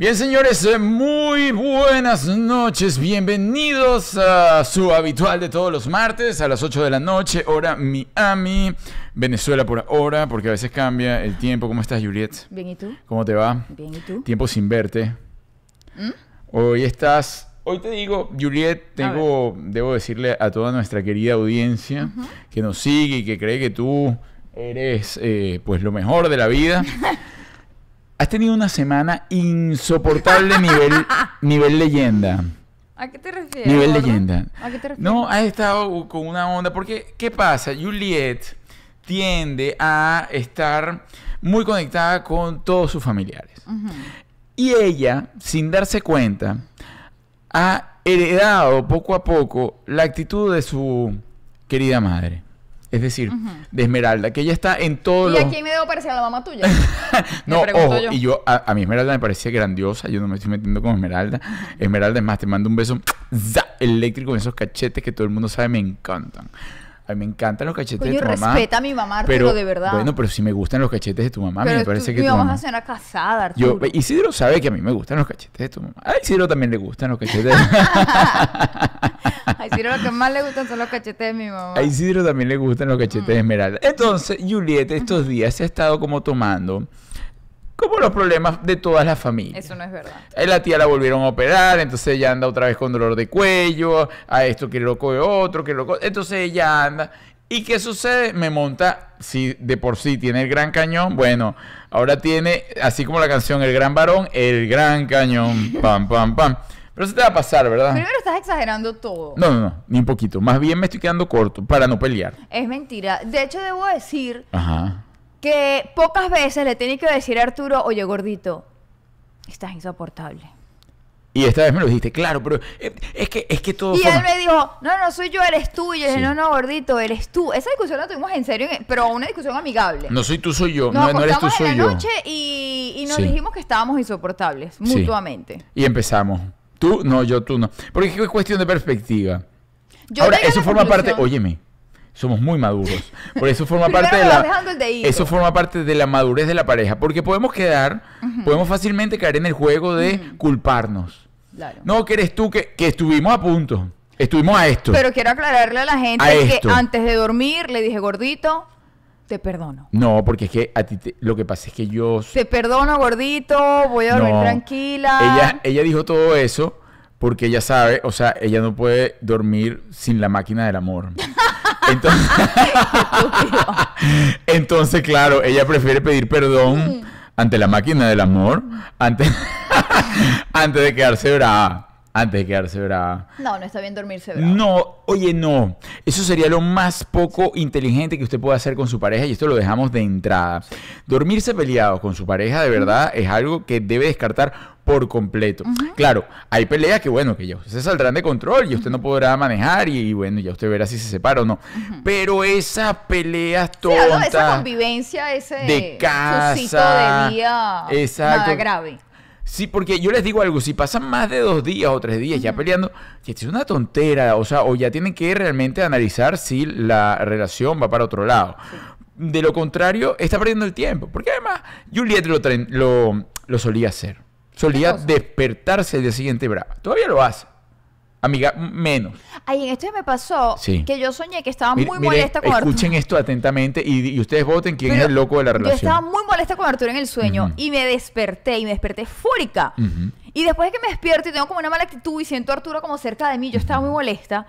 Bien, señores, eh, muy buenas noches. Bienvenidos a su habitual de todos los martes a las 8 de la noche, hora Miami, Venezuela por ahora, porque a veces cambia el tiempo. ¿Cómo estás, Juliet? Bien, ¿y tú? ¿Cómo te va? Bien, ¿y tú? Tiempo sin verte. Hoy estás. Hoy te digo, Juliet, tengo, debo decirle a toda nuestra querida audiencia que nos sigue y que cree que tú eres eh, pues lo mejor de la vida. Has tenido una semana insoportable nivel, nivel leyenda. ¿A qué te refieres? Nivel gordo? leyenda. ¿A qué te refieres? No, has estado con una onda. Porque, ¿qué pasa? Juliet tiende a estar muy conectada con todos sus familiares. Y ella, sin darse cuenta, ha heredado poco a poco la actitud de su querida madre. Es decir, de Esmeralda, que ella está en todos ¿Y a los... quién me debo parecer a la mamá tuya? No, ojo, yo. y yo, a, a mí Esmeralda me parecía grandiosa, yo no me estoy metiendo con Esmeralda. Esmeralda, es más, te mando un beso ¡za! eléctrico con esos cachetes que todo el mundo sabe me encantan. A mí me encantan los cachetes Coño, de tu mamá. respeta a mi mamá, Arturo, pero, de verdad. Bueno, pero si me gustan los cachetes de tu mamá, a Pero me parece tú- que mi tu mamá mamá... es una casada, Yo, Arturo. Isidro sabe que a mí me gustan los cachetes de tu mamá. A Isidro también le gustan los cachetes. Ay, sí, lo que más le gustan son los cachetes de mi mamá. A Isidro también le gustan los cachetes de Esmeralda. Entonces, Juliet estos días se ha estado como tomando como los problemas de todas las familias. Eso no es verdad. A la tía la volvieron a operar, entonces ella anda otra vez con dolor de cuello, a esto que loco de otro, que loco. Entonces ella anda. ¿Y qué sucede? Me monta, si de por sí tiene el gran cañón, bueno, ahora tiene, así como la canción El Gran Varón, el Gran Cañón, pam, pam, pam. Pero eso te va a pasar, ¿verdad? Primero estás exagerando todo. No, no, no, ni un poquito. Más bien me estoy quedando corto para no pelear. Es mentira. De hecho, debo decir Ajá. que pocas veces le tenía que decir a Arturo, oye, gordito, estás insoportable. Y esta vez me lo dijiste, claro, pero eh, es que, es que todo Y forma- él me dijo, no, no soy yo, eres tú. Y yo dije, Sí. no, no, gordito, eres tú. Esa discusión la tuvimos en serio, en- pero una discusión amigable. No soy tú, soy yo. Nos No, no eres tú, acostamos soy en la yo. noche y, y nos Sí. dijimos que estábamos insoportables, Sí. mutuamente. Y empezamos. Tú, no, yo, tú, no. Porque es cuestión de perspectiva. Yo Ahora, eso forma parte, óyeme, somos muy maduros. Por eso forma parte de la eso forma parte de la madurez de la pareja, porque podemos quedar, podemos fácilmente caer en el juego de culparnos. Claro. No, que eres tú que, que estuvimos a punto. Estuvimos a esto. Pero quiero aclararle a la gente A que esto. antes de dormir le dije, gordito, te perdono. No, porque es que a ti te- lo que pasa es que yo Te perdono, gordito, voy a dormir No. tranquila. Ella, ella dijo todo eso porque ella sabe, o sea, ella no puede dormir sin la máquina del amor. Entonces, entonces, claro, ella prefiere pedir perdón ante la máquina del amor antes, antes de quedarse brava. Antes de quedarse brava. No, no está bien dormirse bravo. No, oye, no. Eso sería lo más poco inteligente que usted pueda hacer con su pareja y esto lo dejamos de entrada. Dormirse peleado con su pareja de verdad es algo que debe descartar por completo. Claro, hay peleas que, bueno, que ya se saldrán de control y usted no podrá manejar y, y, bueno, ya usted verá si se separa o no. Pero esas peleas Sí, de esa tontas... convivencia, ese de casa, de día exacto. nada grave. Sí, porque yo les digo algo, si pasan más de dos días o tres días ya peleando, que esto es una tontera, o sea, o ya tienen que realmente analizar si la relación va para otro lado. De lo contrario, está perdiendo el tiempo, porque además Juliet lo, lo, lo solía hacer. Solía despertarse el día siguiente brava. Todavía lo hace. Amiga, menos. Ay, en esto me pasó Sí. que yo soñé que estaba Mire- muy mire, molesta con escuchen Arturo. esto atentamente y, y ustedes voten quién es Pero el loco de la Yo relación. estaba muy molesta con Arturo en el sueño Ujú. y me desperté y me desperté fúrica. Ujú. Y después de que me despierto y tengo como una mala actitud y siento a Arturo como cerca de mí, yo estaba muy molesta.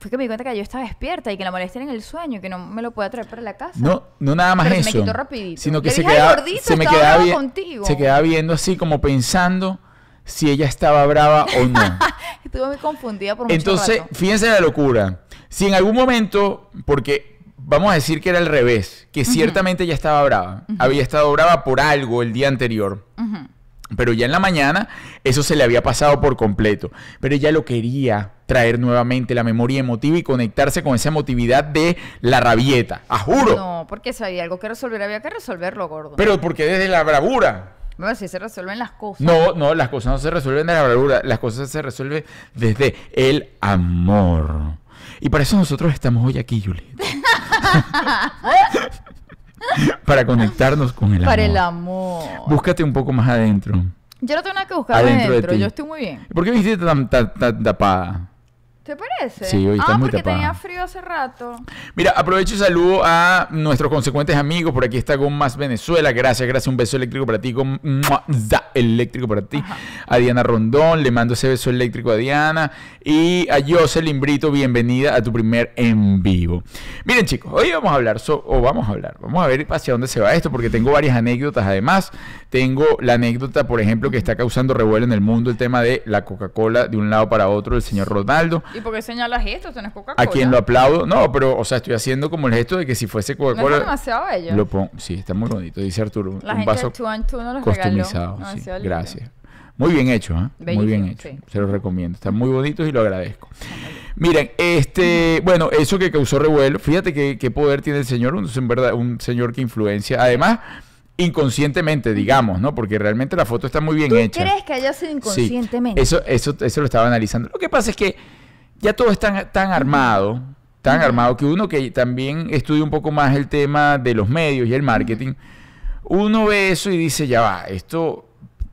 Fue que me di cuenta que yo estaba despierta y que la molestia era en el sueño que no me lo podía traer para la casa. No, no nada más Pero se me eso. quitó rapidito. Sino que Le se dije, "Ay, quedaba, gordito, se me quedaba, vi- contigo". se quedaba viendo así como pensando si ella estaba brava o no. Estuve muy confundida por mucho Entonces, rato. fíjense la locura. Si en algún momento, porque vamos a decir que era al revés, que ciertamente ella estaba brava, había estado brava por algo el día anterior. Pero ya en la mañana eso se le había pasado por completo. Pero ella lo quería traer nuevamente la memoria emotiva y conectarse con esa emotividad de la rabieta. ¡A juro! No, porque si había algo que resolver, había que resolverlo, gordo. Pero porque desde la bravura. Bueno, si se resuelven las cosas. No, no, las cosas no se resuelven de la bravura, las cosas se resuelven desde el amor. Y para eso nosotros estamos hoy aquí, Juliet. para conectarnos con el amor. Para el amor. Búscate un poco más adentro. Yo no tengo nada que buscar Adentro adentro. de ti. Yo estoy muy bien. ¿Por qué me hiciste tan, tan- tan tapada? ¿Te parece? Sí, hoy estás ah, muy porque tenía frío hace rato. Mira, aprovecho y saludo a nuestros consecuentes amigos. Por aquí está Gomas Venezuela. Gracias, gracias. Un beso eléctrico para ti. ¡Za! eléctrico para ti. A Diana Rondón. Le mando ese beso eléctrico a Diana. Y a Jocelyn Brito. Bienvenida a tu primer en vivo. Miren, chicos, hoy vamos a hablar, so- o vamos a hablar, vamos a ver hacia dónde se va esto, porque tengo varias anécdotas. Además, tengo la anécdota, por ejemplo, que está causando revuelo en el mundo, el tema de la Coca-Cola de un lado para otro del señor Ronaldo. ¿Y por qué señalas esto? Esto no es Coca-Cola. A quien lo aplaudo. No, pero, o sea, estoy haciendo como el gesto de que si fuese No Coca-Cola. es demasiado bello. lo pongo. Sí, está muy bonito, dice Arturo. La un gente vaso Two and Two nos los regaló. customizado. sí. Gracias. Muy bien hecho, ¿eh? Muy bien hecho. sí. Se los recomiendo. Están muy bonitos y lo agradezco. Miren, este, bueno, eso que causó revuelo, fíjate qué, qué poder tiene el señor, un, en verdad, un señor que influencia, además, inconscientemente, digamos, ¿no? Porque realmente la foto está muy bien ¿Tú hecha. crees que haya sido Sí, inconscientemente? eso, eso, eso lo estaba analizando. Lo que pasa es que ya todo es tan, tan armado, tan armado, que uno que también estudia un poco más el tema de los medios y el marketing, uno ve eso y dice, ya va, esto,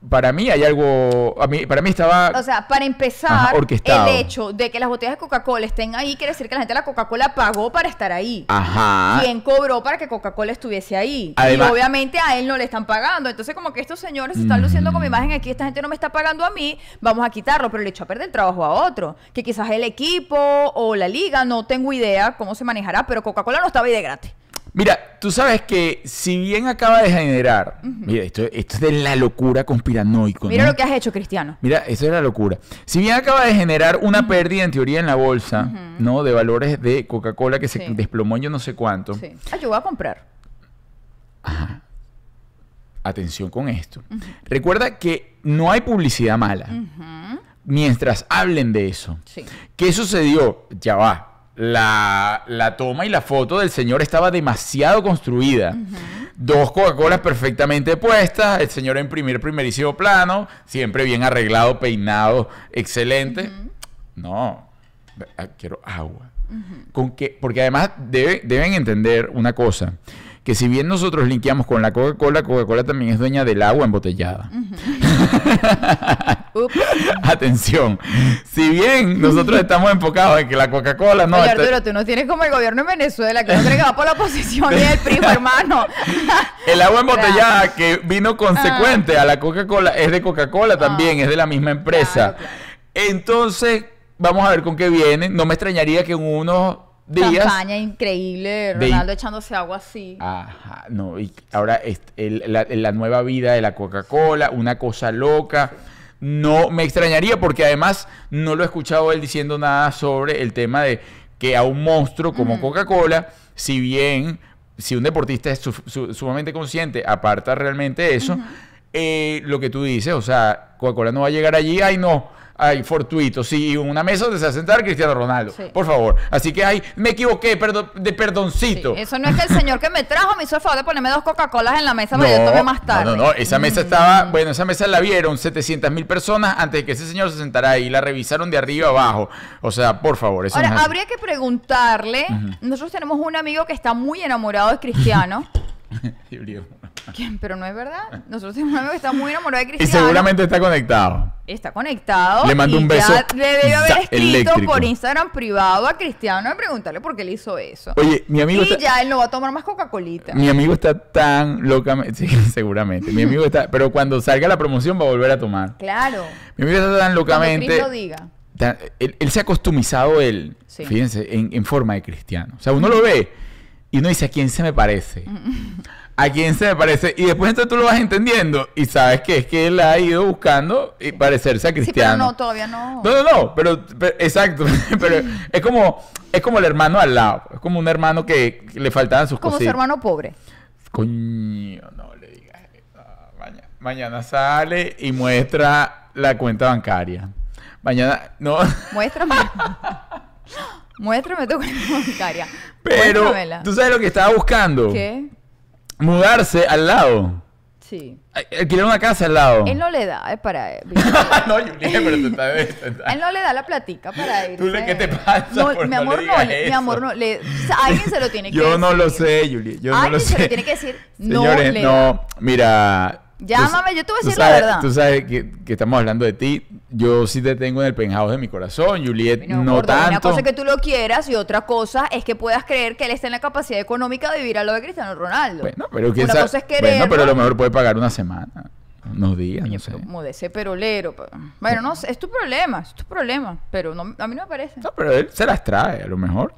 para mí hay algo, a mí, para mí estaba... O sea, para empezar, Ajá, el hecho de que las botellas de Coca-Cola estén ahí quiere decir que la gente de la Coca-Cola pagó para estar ahí. ajá. ¿Quién cobró para que Coca-Cola estuviese ahí? Además- y obviamente a él no le están pagando. Entonces, como que estos señores se están luciendo con mi Mm. imagen aquí, esta gente no me está pagando a mí, vamos a quitarlo, pero le echó a perder el trabajo a otro. Que quizás el equipo o la liga, no tengo idea cómo se manejará, pero Coca-Cola no estaba ahí de gratis. Mira, tú sabes que si bien acaba de generar, mira, esto, esto es de la locura conspiranoico, Mira ¿no? lo que has hecho, Cristiano. Mira, eso es la locura. Si bien acaba de generar una pérdida en teoría en la bolsa, ¿no? De valores de Coca-Cola que se desplomó yo no sé cuánto. Sí. Ah, yo voy a comprar. Atención con esto. Recuerda que no hay publicidad mala. Mientras hablen de eso. Sí. ¿Qué sucedió? Ya va. La, la toma y la foto del señor estaba demasiado construida. Dos Coca-Colas perfectamente puestas, el señor en primer, primerísimo plano, siempre bien arreglado, peinado, excelente. No, ah, quiero agua. Con que, porque además debe- deben entender una cosa, que si bien nosotros linkeamos con la Coca-Cola, Coca-Cola también es dueña del agua embotellada. Ups. Atención, si bien nosotros estamos enfocados en que la Coca-Cola no... Oye, está- Arturo, tú no tienes como el gobierno en Venezuela, que no va por la oposición y el primo, hermano. El agua embotellada que vino consecuente Ah. a la Coca-Cola es de Coca-Cola también, es de la misma empresa. Claro, claro. Entonces, vamos a ver con qué viene. No me extrañaría que en unos días... Campaña increíble, de- Ronaldo echándose agua así. Ajá, no, y ahora el- la, la nueva vida de la Coca-Cola, una cosa loca. No me extrañaría porque además no lo he escuchado él diciendo nada sobre el tema de que a un monstruo como Coca-Cola, si bien, si un deportista es su- su- sumamente consciente, aparta realmente eso, eh, lo que tú dices, o sea, Coca-Cola no va a llegar allí, ay no, ay, fortuito, sí, una mesa donde se va a sentar Cristiano Ronaldo, Sí. por favor. Así que, ay, me equivoqué, perdón, de Sí, perdoncito. Eso no es que el señor que me trajo me hizo el favor de ponerme dos Coca-Colas en la mesa para que yo tome más tarde. No, no, no. Esa mesa estaba, bueno, esa mesa la vieron 700 mil personas antes de que ese señor se sentara ahí. La revisaron de arriba a abajo. O sea, por favor, eso Ahora, no es habría que preguntarle. Nosotros tenemos un amigo que está muy enamorado de Cristiano. ¿Quién? Pero no es verdad. Nosotros tenemos un amigo que está muy enamorado de y Cristiano. seguramente está conectado. Está conectado. Le mando y un beso Ya le debe haber escrito eléctrico. por Instagram privado a Cristiano y preguntarle por qué le hizo eso. Oye, mi amigo y está... ya él no va a tomar más Coca-Colita. Mi amigo está tan locamente... Sí, seguramente. Mi amigo está... Pero cuando salga la promoción va a volver a tomar. Claro. Mi amigo está tan Cuando locamente... Chris lo diga. tan- él, él se ha customizado él, Sí. fíjense, en, en forma de cristiano. O sea, uno lo ve y uno dice, ¿a quién se me parece? ¿A quién se me parece? Y después entonces tú lo vas entendiendo y sabes que es que él ha ido buscando y parecerse a Sí, pero cristiano. no, todavía no. No, no, no, pero, pero- exacto, pero es como es como el hermano al lado, es como un hermano que, que le faltaban sus Como su hermano pobre. Coño, no le digas eso. Mañana, mañana sale y muestra la cuenta bancaria. Mañana, no, Muéstrame. Muéstrame tu cuenta bancaria. pero Muéstramela. tú sabes lo que estaba buscando. ¿Qué? Mudarse al lado. Sí. Alquilar una casa al lado. Él no le da, es para él. no, Juliet, pero tú estás- Él no le da la platica para ir. ¿Tú le- qué te pasa No, por mi no amor, no, le- mi amor, no. Le, o sea, alguien se lo tiene que Yo decir. no lo sé, Juliet. Yo no Alguien lo se sé. lo tiene que decir. No Señores, le no, da. mira. Llámame, tú- yo te voy a decir la sabes- verdad. Tú sabes que, que estamos hablando de ti. Yo sí te tengo en el penthouse de mi corazón, Juliet. No gordo, tanto. Una cosa es que tú lo quieras y otra cosa es que puedas creer que él está en la capacidad económica de vivir a lo de Cristiano Ronaldo. Bueno, pero quién Una sabe- cosa es Bueno, pero a lo mejor puede pagar una semana, unos días, no sé. Como de ese perolero. pero- Bueno, no es tu problema, es tu problema. Pero no, a mí no me parece. No, pero él se las trae, a lo mejor.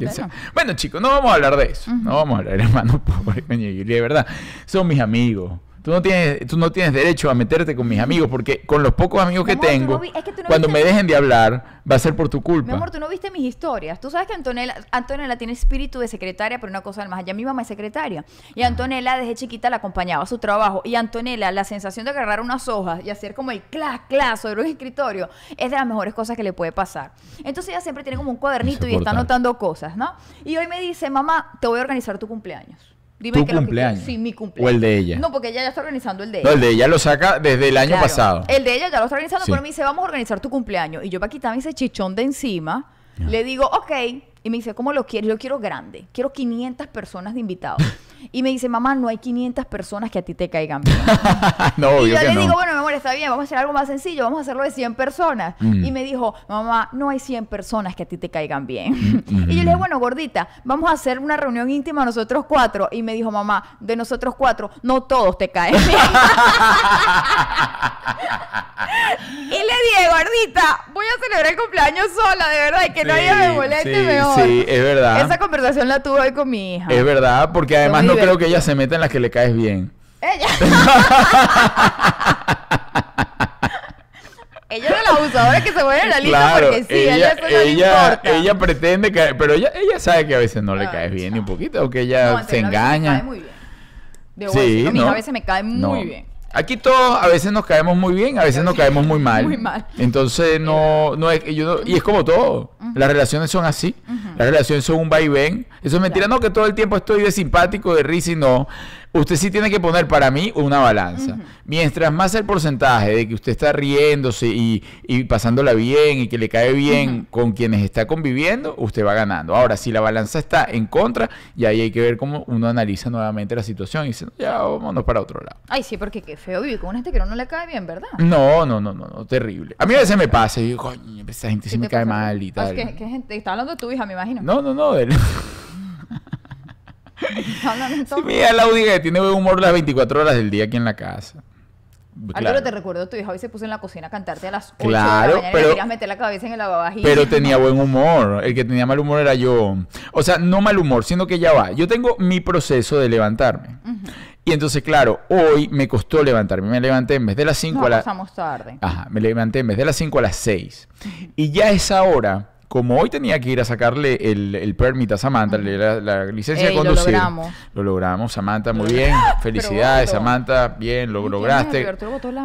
Bueno, chicos, no vamos a hablar de eso. No vamos a hablar, hermano. Pobre coño, Juliet, de verdad. Son mis amigos. Tú no, tienes, tú no tienes derecho a meterte con mis amigos porque con los pocos amigos que amor, tengo, no vi- es que no cuando me dejen de hablar, va a ser por tu culpa. Mi amor, tú no viste mis historias. Tú sabes que Antonella, Antonella tiene espíritu de secretaria, pero una cosa más allá. Mi mamá es secretaria. Y Antonella desde chiquita la acompañaba a su trabajo. Y Antonella, la sensación de agarrar unas hojas y hacer como el clas, clas sobre un escritorio es de las mejores cosas que le puede pasar. Entonces ella siempre tiene como un cuadernito y está anotando cosas, ¿no? Y hoy me dice, mamá, te voy a organizar tu cumpleaños. Dime ¿Tu que cumpleaños? Sí, mi cumpleaños. ¿O el de ella? No, porque ella ya está organizando el de ella. No, el de ella lo saca desde el año Claro. pasado. El de ella ya lo está organizando, Sí. pero me dice, vamos a organizar tu cumpleaños. Y yo para quitarme ese chichón de encima, le digo, ok. Y me dice, ¿cómo lo quieres? Yo quiero grande. Quiero 500 personas de invitados. y me dice, mamá, no hay 500 personas que a ti te caigan bien. no, y yo le no. digo, bueno, mi amor, está bien, vamos a hacer algo más sencillo, vamos a hacerlo de 100 personas. Mm. Y me dijo, mamá, no hay 100 personas que a ti te caigan bien. Mm, y yo le dije, bueno, gordita, vamos a hacer una reunión íntima nosotros cuatro. Y me dijo, mamá, de nosotros cuatro, no todos te caen bien. y le dije, gordita, voy a celebrar el cumpleaños sola, de verdad, y que Sí, nadie me moleste sí, mejor. Sí, es verdad. Esa conversación la tuve hoy con mi hija. Es verdad, porque además no creo que ella se meta en las que le caes bien. Ella. ella es de las abusadoras que se ponen en la lista Claro, porque sí, ella, ella, eso no le ella, importa. ella pretende que, pero ella, ella sabe que a veces no le caes bien ni un poquito, o que No, ella Antonella se a veces Me engaña. cae muy bien. Debo Sí, decirlo, mi hija ¿no? a veces me cae muy No. bien. Aquí todos a veces nos caemos muy bien, a veces nos caemos muy mal. Muy mal. Entonces no, no es, yo no- y es como todo. Las relaciones son así. Las relaciones son un vaivén. Eso es mentira, Claro. no que todo el tiempo estoy de simpático, de risa y no. Usted sí tiene que poner para mí una balanza. Mientras más el porcentaje de que usted está riéndose y, y pasándola bien y que le cae bien con quienes está conviviendo, usted va ganando. Ahora, si la balanza está en contra, y ahí hay que ver cómo uno analiza nuevamente la situación y dice, ya vámonos para otro lado. Ay, sí, porque qué feo vivir con una gente que no le cae bien, ¿verdad? No, no, no, no, no, terrible. A mí a veces me pasa y digo, coño, esa gente sí ¿Qué me cae pasa? mal y Ah, tal. es que, que gente, está hablando de tu hija, me imagino. No, no, no. hablando Sí, entonces. mi hija es la única que tiene buen humor las 24 horas del día aquí en la casa. Arturo, te recuerdo, tu hija hoy se puso en la cocina a cantarte a las 8 Claro, de la mañana y pero- querías meter la cabeza en el lavavajillas. Pero tenía buen humor. El que tenía mal humor era yo. O sea, no mal humor, sino que ya va. Yo tengo mi proceso de levantarme. Y entonces, claro, hoy me costó levantarme. Me levanté en vez de las 5 Nos a las... pasamos tarde. Ajá, me levanté en vez de las 5 a las 6. Y ya a esa hora, como hoy tenía que ir a sacarle el, el permit a Samantha, la, la licencia Ey, de lo conducir. logramos. Lo logramos, Samantha, muy bien. Felicidades. Samantha, bien, lo lograste.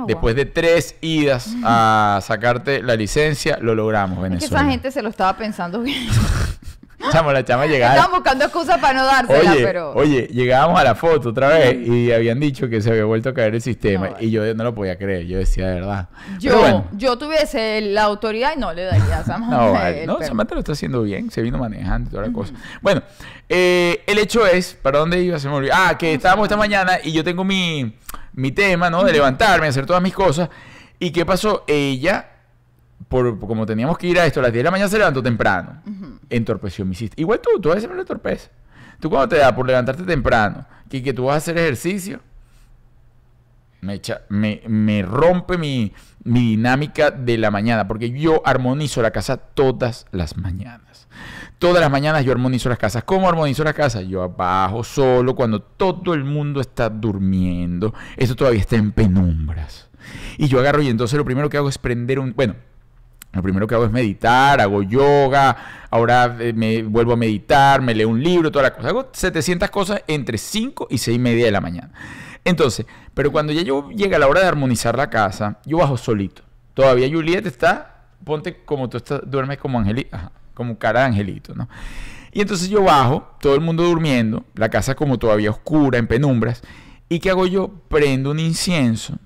Después de tres idas a sacarte la licencia, lo logramos, Es que Venezuela. esa gente se lo estaba pensando bien. Chamo, la chama llegaba. Estaban buscando excusas para no dársela, Oye, pero... oye, llegábamos a la foto otra vez y habían dicho que se había vuelto a caer el sistema No, y yo no lo podía creer, yo decía de verdad. yo, bueno, yo tuviese la autoridad y no le daría a Samantha No, vale, no. Samantha lo está haciendo bien, se vino manejando y toda la cosa. Bueno, eh, el hecho es, ¿para dónde iba? Se me olvidó. Ah, que estábamos esta mañana y yo tengo mi, mi tema, ¿no? De levantarme, hacer todas mis cosas. ¿Y qué pasó? Ella, por, por como teníamos que ir a esto a las 10 de la mañana, se levantó temprano. Entorpeció mi sistema. Igual tú, tú a veces me lo entorpeces. Tú cuando te da por levantarte temprano, que, que tú vas a hacer ejercicio, me, echa- me, me rompe mi, mi dinámica de la mañana, porque yo armonizo la casa todas las mañanas. Todas las mañanas yo armonizo las casas. ¿Cómo armonizo las casas? Yo abajo solo cuando todo el mundo está durmiendo. Esto todavía está en penumbras. Y yo agarro y entonces lo primero que hago es prender un... Bueno, lo primero que hago es meditar, hago yoga, ahora eh, me vuelvo a meditar, me leo un libro, toda la cosa. Hago 700 cosas entre 5 y 6 y media de la mañana. Entonces, pero cuando ya yo llega la hora de armonizar la casa, yo bajo solito. Todavía Juliet está, ponte como tú estás, duermes como angelito, como cara de angelito, ¿no? Y entonces yo bajo, todo el mundo durmiendo, la casa como todavía oscura, en penumbras, ¿Y qué hago yo? Prendo un incienso,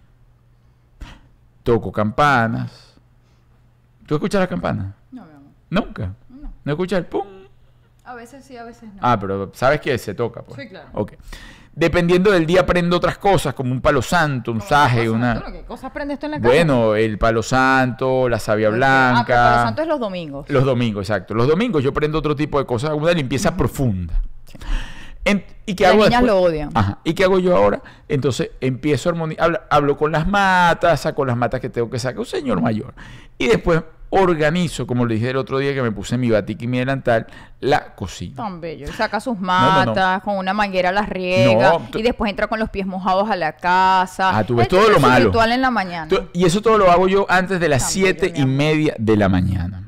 toco campanas. ¿Tú escuchas las campanas? No, mi amor. Nunca. No. ¿No escuchas el pum? A veces sí, a veces no. Ah, pero sabes que se toca, pues. Sí, claro. Ok. Dependiendo del día prendo otras cosas, como un palo santo, un saje, una... ¿Qué cosas aprendes tú en la casa? Bueno, el palo santo, la savia Ah, pero blanca. Palo Santo es los domingos. Los domingos, exacto. Los domingos yo prendo otro tipo de cosas, una limpieza profunda. En- ¿Y qué Las hago niñas después? lo odian. Ajá. ¿Y qué hago yo ahora? Entonces empiezo a armonizar, hablo, hablo con las matas, saco las matas que tengo que sacar, un señor mayor. Y después organizo, como le dije el otro día que me puse mi batik y mi delantal, la cocina. Tan bello. Saca sus no, matas, con una manguera las riega. Y después entra con los pies mojados a la casa. Ah, tú ves todo lo malo. ritual en la mañana. Y eso todo lo hago yo antes de las Tan siete bello, y media de la mañana.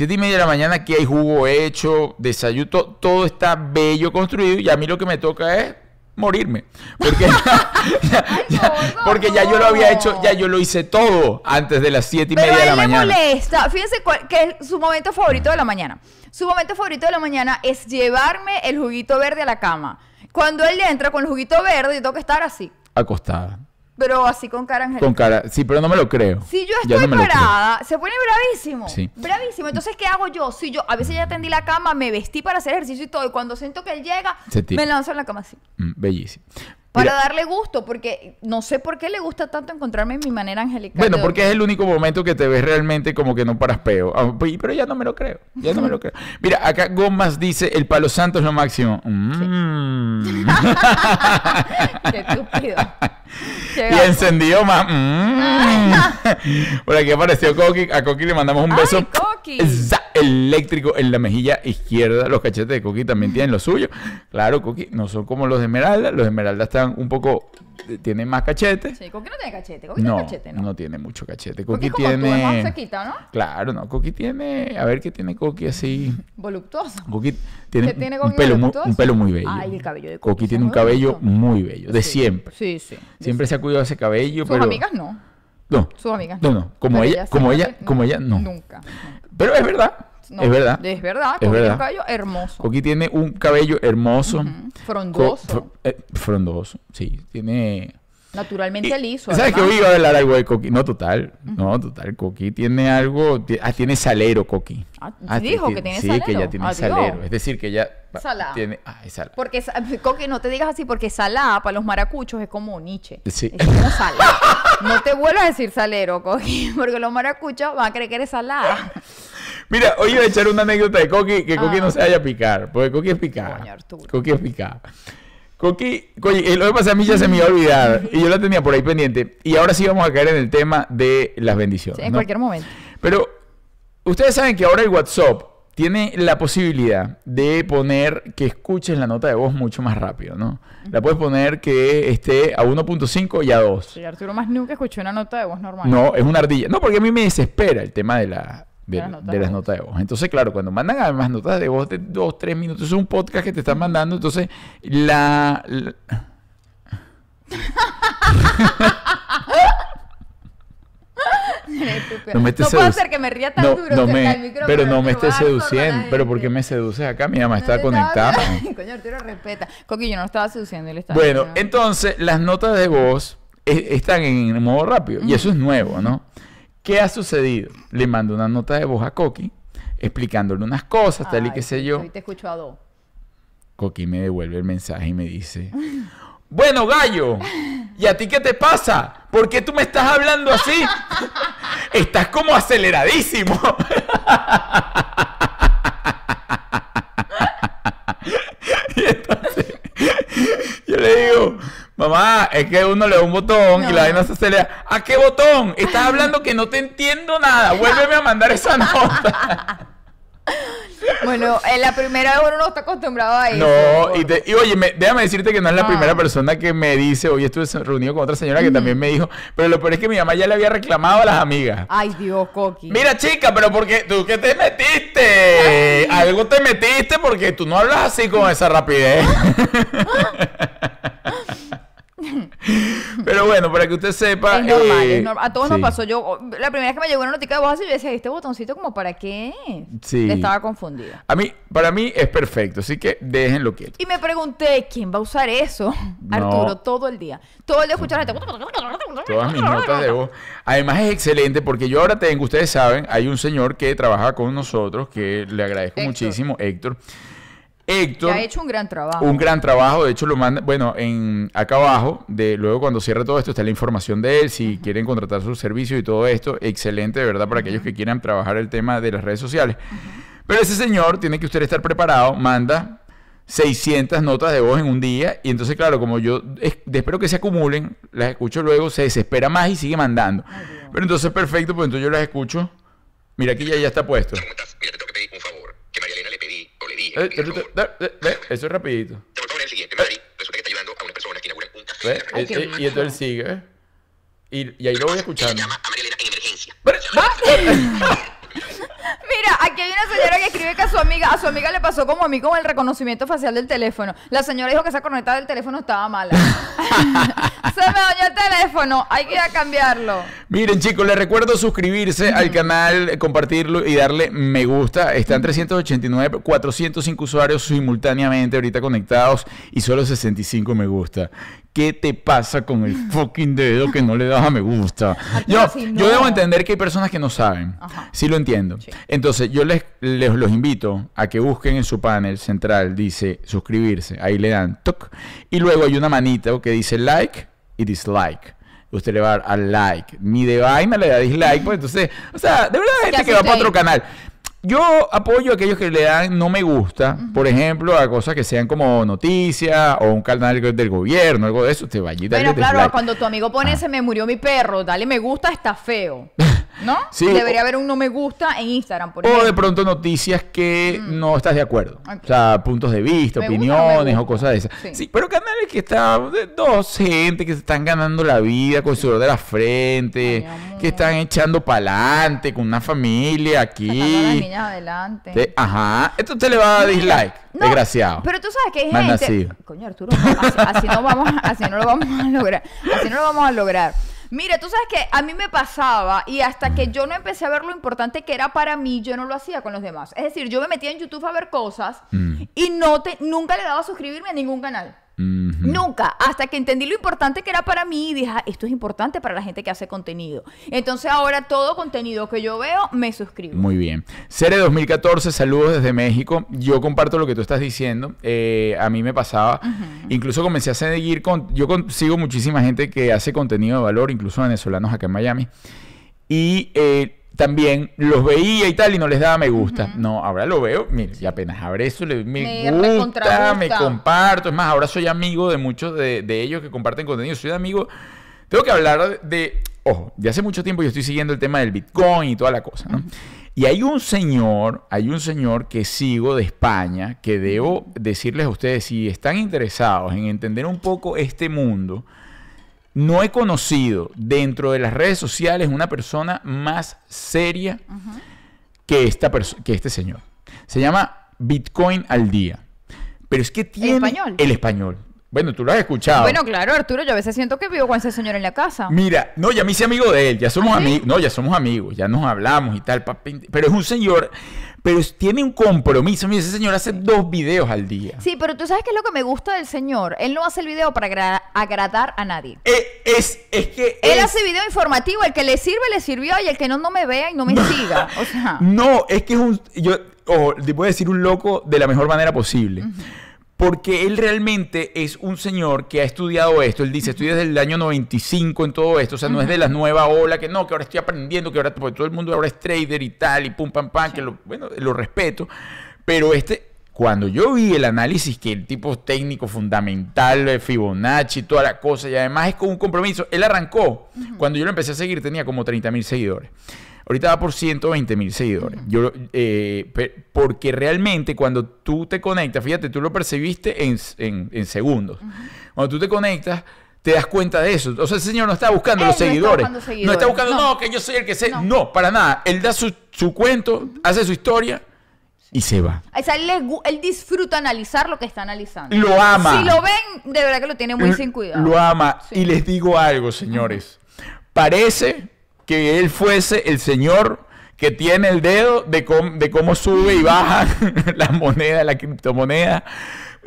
Siete y media de la mañana aquí hay jugo hecho, desayuno, to- todo está bello construido y a mí lo que me toca es morirme. Porque, ya- gordo, porque ya yo lo había hecho, ya yo lo hice todo antes de las siete y Pero media de la mañana. molesta. Fíjense cuál- que es su momento favorito de la mañana. Su momento favorito de la mañana es llevarme el juguito verde a la cama. Cuando él entra con el juguito verde, yo tengo que estar así. Acostada. Pero así con cara angelical. Con cara. Sí, pero no me lo creo. Si yo estoy no parada, se pone bravísimo. Sí. Bravísimo. Entonces, ¿qué hago yo? Si yo a veces ya tendí la cama, me vestí para hacer ejercicio y todo, y cuando siento que él llega, me lanzo en la cama así. Mm, bellísimo. Para Mira, darle gusto, porque no sé por qué le gusta tanto encontrarme en mi manera angelical. Bueno, porque es el único momento que te ves realmente como que no paras peo. Ah, pues, Pero ya no me lo creo. Ya no me lo creo. Mira, acá Gomas dice, el palo santo es lo máximo. Mm. Qué estúpido. Y gato. encendido más. Mm. Por aquí apareció Coqui. A Coqui le mandamos un Ay, beso. Za- Eléctrico en la mejilla izquierda. Los cachetes de Coqui también tienen lo suyo. Claro, Coqui no son como los de Esmeralda. Los de Esmeralda están un poco... Tienen más cachetes. Sí, Coqui no tiene cachete. Coqui No, tiene cachete, ¿no? no tiene mucho cachete. Coqui tiene... ¿no? Claro, no. Coqui tiene... A ver qué tiene Coqui así... Voluptuoso. Coqui tiene, ¿Qué tiene un, Coqui pelo muy, un pelo muy bello. Ay, el cabello de Coqui Coqui tiene un cabello muy bello. De Sí. siempre. Sí, sí. Siempre se ha cuidado ese cabello, Sus pero... amigas no. No. Sus amigas No, no. Como Pero ella, como ella, como ella, no. Nunca. nunca. Pero es verdad. No, es verdad. Es verdad. Es Coqui tiene un cabello hermoso. Coqui tiene un cabello hermoso. Frondoso. fr- eh, frondoso, sí. Tiene... Naturalmente Y- liso. ¿Sabes que iba a hablar algo de Coqui? No, total. No, total. Coqui tiene algo... Ah, tiene salero, Coqui. Ah, dijo ti- que tiene sí, salero. que ya tiene Adiós. salero. Es decir, que ella... va- Salá. Tiene... Ah, es salá. Porque, Coqui, no te digas así, porque salá para los maracuchos es como Nietzsche. Sí. Es como salá. No te vuelvas a decir salero, Coqui, porque los maracuchos van a creer que eres salá. Mira, hoy iba a echar una anécdota de Coqui, que Coqui Ah. no se vaya a picar, porque Coqui es picada. Coqui es picada. Coqui, oye, lo que pasa a mí ya se me iba a olvidar, y yo la tenía por ahí pendiente, y ahora sí vamos a caer en el tema de las bendiciones. Sí, en ¿no? cualquier momento. Pero ustedes saben que ahora el WhatsApp tiene la posibilidad de poner que escuches la nota de voz mucho más rápido, ¿no? La puedes poner que esté a 1.5 y a 2. Sí, Arturo más nunca escuché una nota de voz normal. No, es una ardilla. No, porque a mí me desespera el tema de, la, de, De las notas de las voz. notas de voz. Entonces, claro, cuando mandan además notas de voz de dos, tres minutos, es un podcast que te están mandando, entonces la... la-. No me estés puedo hacer que me ría tan no, duro no cerca me- del micrófono, pero no me estés seduciendo. Pero gente. ¿por qué me seduces acá? Mi mamá está conectada. Coño, Arturo, respeta. Coqui, yo no estaba seduciendo, él estaba Bueno, diciendo- entonces las notas de voz están en modo rápido y eso es nuevo, ¿no? ¿Qué ha sucedido? Le mando una nota de voz a Coqui explicándole unas cosas, tal y qué sé yo. Hoy te escucho a dos. Coqui me devuelve el mensaje y me dice, bueno, gallo, ¿y a ti qué te pasa? ¿Por qué tú me estás hablando así? Estás como aceleradísimo. y entonces yo le digo, mamá, es que uno le da un botón y la vaina se acelera. ¿A qué botón? Estás hablando que no te entiendo nada. Vuélveme a mandar esa nota. Bueno, en la primera vez uno no está acostumbrado a eso. No, y, te- y oye, me- déjame decirte que no es la Ah. primera persona que me dice, hoy estuve reunido con otra señora que también me dijo, pero lo peor es que mi mamá ya le había reclamado a las amigas. Ay, Dios, Coqui. Mira, chica, pero porque tú qué te metiste, algo te metiste porque tú no hablas pero Pero bueno, para que usted sepa. Es normal, eh, es normal. A todos sí. nos pasó. Yo, la primera vez que me llegó una noticia de voz así, yo decía, ¿este botoncito como para qué? Sí. Estaba confundida. A mí, para mí es perfecto, así que déjenlo quieto. Y me pregunté, ¿quién va a usar eso? No. Arturo, todo el día. Todo el día escuchar gente. Todas mis notas de voz. Además es excelente porque yo ahora tengo, ustedes saben, hay un señor que trabaja con nosotros que le agradezco Héctor. muchísimo, Héctor. Héctor. Que ha hecho un gran trabajo. Un gran trabajo, de hecho lo manda, bueno, en acá abajo, de luego cuando cierre todo esto está la información de él, si quieren contratar sus servicios y todo esto, excelente, de verdad, para aquellos que quieran trabajar el tema de las redes sociales. Pero ese señor tiene que usted estar preparado, manda 600 notas de voz en un día y entonces claro, como yo es- espero que se acumulen, las escucho luego, se desespera más y sigue mandando. Pero entonces perfecto, pues entonces yo las escucho. Mira, aquí ya, ya está puesto. Eso es rapidito. Por favor, es el siguiente. Mari, resulta que está ayudando a una persona que inaugura un café. Eh, eh, y entonces él sigue. ¿eh? Y, ahí lo voy escuchando. llama a María Elena en emergencia. Mira, aquí hay una señora que escribe que a su amiga, a su amiga le pasó como a mí con el reconocimiento facial del teléfono. La señora dijo que esa corneta del teléfono estaba mala. Se me dañó el teléfono, hay que ir a cambiarlo. Miren chicos, les recuerdo suscribirse al canal, compartirlo y darle me gusta. Están 389, 405 usuarios simultáneamente ahorita conectados y solo 65 me gusta. ¿Qué te pasa con el fucking dedo que no le das a me gusta? Yo, yo debo entender que hay personas que no saben. Ajá. Sí lo entiendo. Sí. Entonces, yo les, les los invito a que busquen en su panel central, dice suscribirse. Ahí le dan toc. Y luego hay una manita que dice like y dislike. Usted le va a dar al like. Ni de vaina le da dislike, pues entonces, o sea, de verdad hay gente que va para otro canal. Yo apoyo a aquellos que le dan no me gusta, por ejemplo, a cosas que sean como noticias o un canal del gobierno, algo de eso, te vaya y dale Bueno, claro, dislike. cuando tu amigo pone Ah. se me murió mi perro, dale me gusta, está feo. ¿No? Sí, Debería o- haber un no me gusta en Instagram, por O de pronto noticias que no estás de acuerdo. Mm. O sea, puntos de vista, Me gusta o no me opiniones o cosas de esas. Sí. Sí. pero canales que están de dos gente que se están ganando la vida con el sudor de la frente, Ay, que están echando pa'lante con una familia a las aquí. niñas adelante. Te- ajá. Esto te le va a dislike. no, desgraciado. Pero tú sabes que hay gente. Coño, Arturo, así, así no vamos, así no lo vamos a lograr. Así no lo vamos a lograr. Mira, tú sabes que a mí me pasaba y hasta que yo no empecé a ver lo importante que era para mí, yo no lo hacía con los demás. Es decir, yo me metía en YouTube a ver cosas Mm. y no te, nunca le daba a suscribirme a ningún canal. Nunca, hasta que entendí lo importante que era para mí y dije, "Ah, esto es importante para la gente que hace contenido. Entonces ahora todo contenido que yo veo, me suscribo. Muy bien. Cere 2014, saludos desde México. Yo comparto lo que tú estás diciendo. Eh, a mí me pasaba. Incluso comencé a seguir con. Yo con- sigo muchísima gente que hace contenido de valor, incluso venezolanos acá en Miami. Y eh, también los veía y tal y no les daba me gusta. No, ahora lo veo. Mire, y apenas abre eso, le me, Me gusta, me comparto. Es más, ahora soy amigo de muchos de, de ellos que comparten contenido. Soy amigo. Tengo que hablar de. Ojo, de hace mucho tiempo yo estoy siguiendo el tema del Bitcoin y toda la cosa, ¿no? Y hay un señor, hay un señor que sigo de España, que debo decirles a ustedes, si están interesados en entender un poco este mundo, no he conocido dentro de las redes sociales una persona más seria que, esta que este señor. Se llama Bitcoin al día. Pero es que tiene... español? El español. Bueno, tú lo has escuchado. Bueno, claro, Arturo, yo a veces siento que vivo con ese señor en la casa. Mira, no, ya me hice amigo de él, ya somos ¿Ah, sí? amigos, no, ya somos amigos, ya nos hablamos y tal, papi, pero es un señor, pero tiene un compromiso, mira, ese señor hace dos videos al día. Sí, pero tú sabes qué es lo que me gusta del señor. Él no hace el video para agra- agradar a nadie. Eh, Es, es que Él es- hace video informativo, el que le sirve, le sirvió, y el que no, no me vea y no me siga. O sea, No, es que es un, yo, ojo, te puedo decir un loco de la mejor manera posible. Porque él realmente es un señor que ha estudiado esto. Él dice, estoy desde el año 95 en todo esto. O sea, no es de la nueva ola que no, que ahora estoy aprendiendo, que ahora porque todo el mundo ahora es trader y tal, y pum, pam, pam, que lo, bueno, lo respeto. Pero este, cuando yo vi el análisis que el tipo técnico fundamental, de Fibonacci, toda la cosa, y además es con un compromiso, él arrancó. Cuando yo lo empecé a seguir tenía como 30 mil seguidores. Ahorita va por 120 mil seguidores. Yo, eh, porque realmente cuando tú te conectas, fíjate, tú lo percibiste en, en- en segundos. Cuando tú te conectas, te das cuenta de eso. O sea, ese señor no está buscando Él los no está seguidores. buscando No seguidores, está buscando, no. no. que yo soy el que sé. No. No. para nada. Él da su, su cuento, hace su historia y se va. O sea, él, le él disfruta analizar lo que está analizando. Lo ama. Si lo ven, de verdad que lo tiene muy L- sin cuidado. Lo ama. Sí. Y les digo algo, señores. Parece que él fuese el señor que tiene el dedo de, cómo- de cómo sube y baja la moneda, la criptomoneda.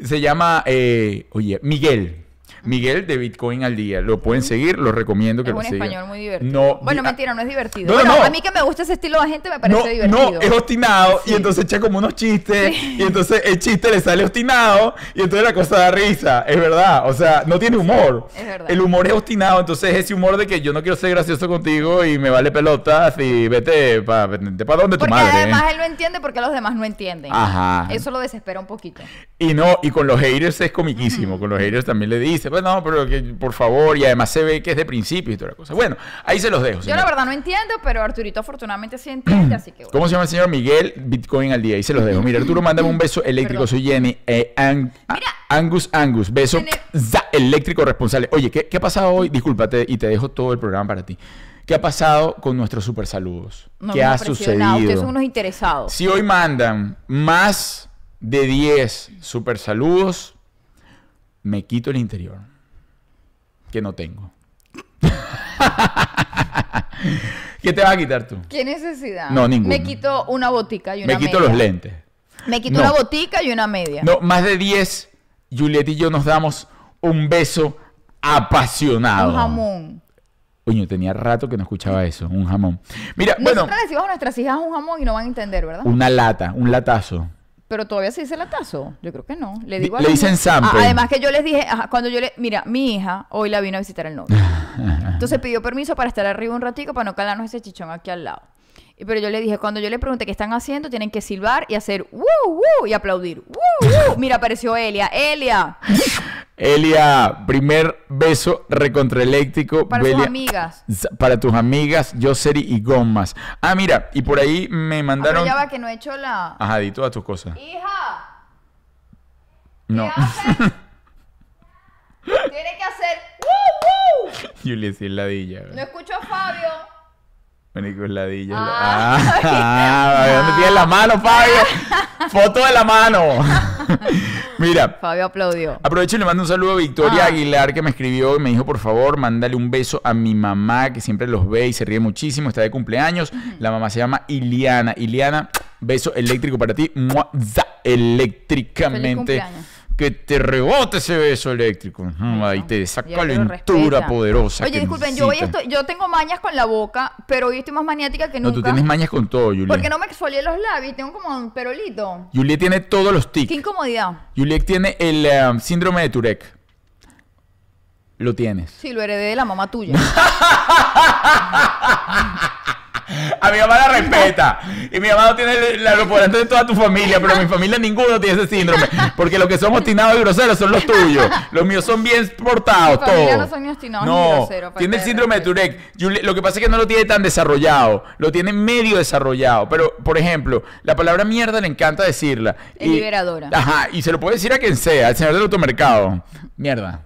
Se llama, eh, oye, Miguel. Miguel de Bitcoin al día. Lo pueden seguir, lo recomiendo que Es lo un sigan. español muy divertido. No, bueno, di- mentira, no es divertido. No, bueno, no. a mí que me gusta ese estilo de gente me parece divertido. no, es obstinado Sí. y entonces echa como unos chistes y entonces el chiste le sale obstinado y entonces la cosa da risa, es verdad, o sea, no tiene humor. Es verdad. El humor es obstinado, entonces ese humor de que yo no quiero ser gracioso contigo y me vale pelotas y vete para donde tu Porque madre. además él no entiende porque los demás no entienden. Ajá. Eso lo desespera un poquito. Y no, y con los haters es comiquísimo. Con los haters también le dice, pues no, pero que por favor, y además se ve que es de principio y toda la cosa. Bueno, ahí se los dejo. Yo la verdad no entiendo, pero Arturito afortunadamente sí entiende, así que bueno. ¿Cómo se llama el señor Miguel Bitcoin al día? Ahí se los dejo. Mira, Arturo, mándame un beso eléctrico. Perdón. Soy Jenny. eh, Ang- Mira. Angus, Angus. Beso za, eléctrico responsable. Oye, ¿qué, qué ha pasado hoy? Discúlpate y te dejo todo el programa para ti. ¿Qué ha pasado con nuestros super saludos? No ¿Qué ha nada, Ustedes sucedido? son unos interesados. Si hoy mandan más de 10 super saludos, me quito el interior. Que no tengo. ¿Qué te vas a quitar tú? ¿Qué necesidad? No, ninguna. Me quito una botica y una Me quito media. los lentes. Me quito No. una botica y una media. No, más de 10, Juliet y yo nos damos un beso apasionado. Un jamón. Coño, tenía rato que no escuchaba eso, un jamón. Mira, bueno, Nosotros le decimos a nuestras hijas un jamón y no van a entender, ¿verdad? una lata, un latazo. Pero todavía se dice latazo. Yo creo que no. Le Di- digo a le dicen sample. Ah, además que yo les dije, ajá, cuando yo le, mira, mi hija hoy la vino a visitar el novio. Entonces pidió permiso para estar arriba un ratico para no calarnos ese chichón aquí al lado. Y pero yo le dije, cuando yo le pregunté qué están haciendo, tienen que silbar y hacer ¡woo, woo! y aplaudir. ¡Woo, woo! Mira, apareció Elia. Elia, Elia, primer beso recontraeléctrico. para Belia- amigas. Z- Para tus amigas, Yoseri y Gomas. Ah, mira, y por ahí me Ah, mandaron. ya va que no he hecho la... Ajá, di todas tus cosas. Hija, No. ¿qué haces? Tiene que hacer ¡woo, woo! Juliet sí ladilla. No escucho a Fabio. Marico, es ladilla. Ah. Ah, ¿dónde tienes la mano, Fabio? Foto de la mano. Mira, Fabio aplaudió. aprovecho y le mando un saludo a Victoria Ah. Aguilar que me escribió y me dijo, por favor, mándale un beso a mi mamá que siempre los ve y se ríe muchísimo, está de cumpleaños. La mamá se llama Iliana. Iliana, beso eléctrico para ti. Mua, za, eléctricamente. cumpleaños. Que te rebote ese beso eléctrico. No, ahí te esa calentura poderosa. Oye, disculpen, yo hoy estoy, yo tengo mañas con la boca, pero hoy estoy más maniática que No, nunca. tú tienes mañas con todo, Juliet. Porque no me exfolié los labios, tengo como un perolito. Juliet tiene todos los tics. Qué incomodidad. Juliet tiene el eh, síndrome de Tourette. Lo tienes. Sí, lo heredé de la mamá tuya. A mi mamá la respeta. Y mi mamá no tiene la locura de toda tu familia, pero mi familia ninguno tiene ese síndrome. Porque los que son obstinados y groseros son los tuyos. Los míos son bien portados, Mi todos. no son ni obstinados ni No, groseros, falta tiene el síndrome de. Juliet- lo que pasa es que no lo tiene tan desarrollado. Lo tiene medio desarrollado. Pero, por ejemplo, la palabra mierda le encanta decirla. Es liberadora. Ajá, y se lo puede decir a quien sea, al señor del automercado. Mierda.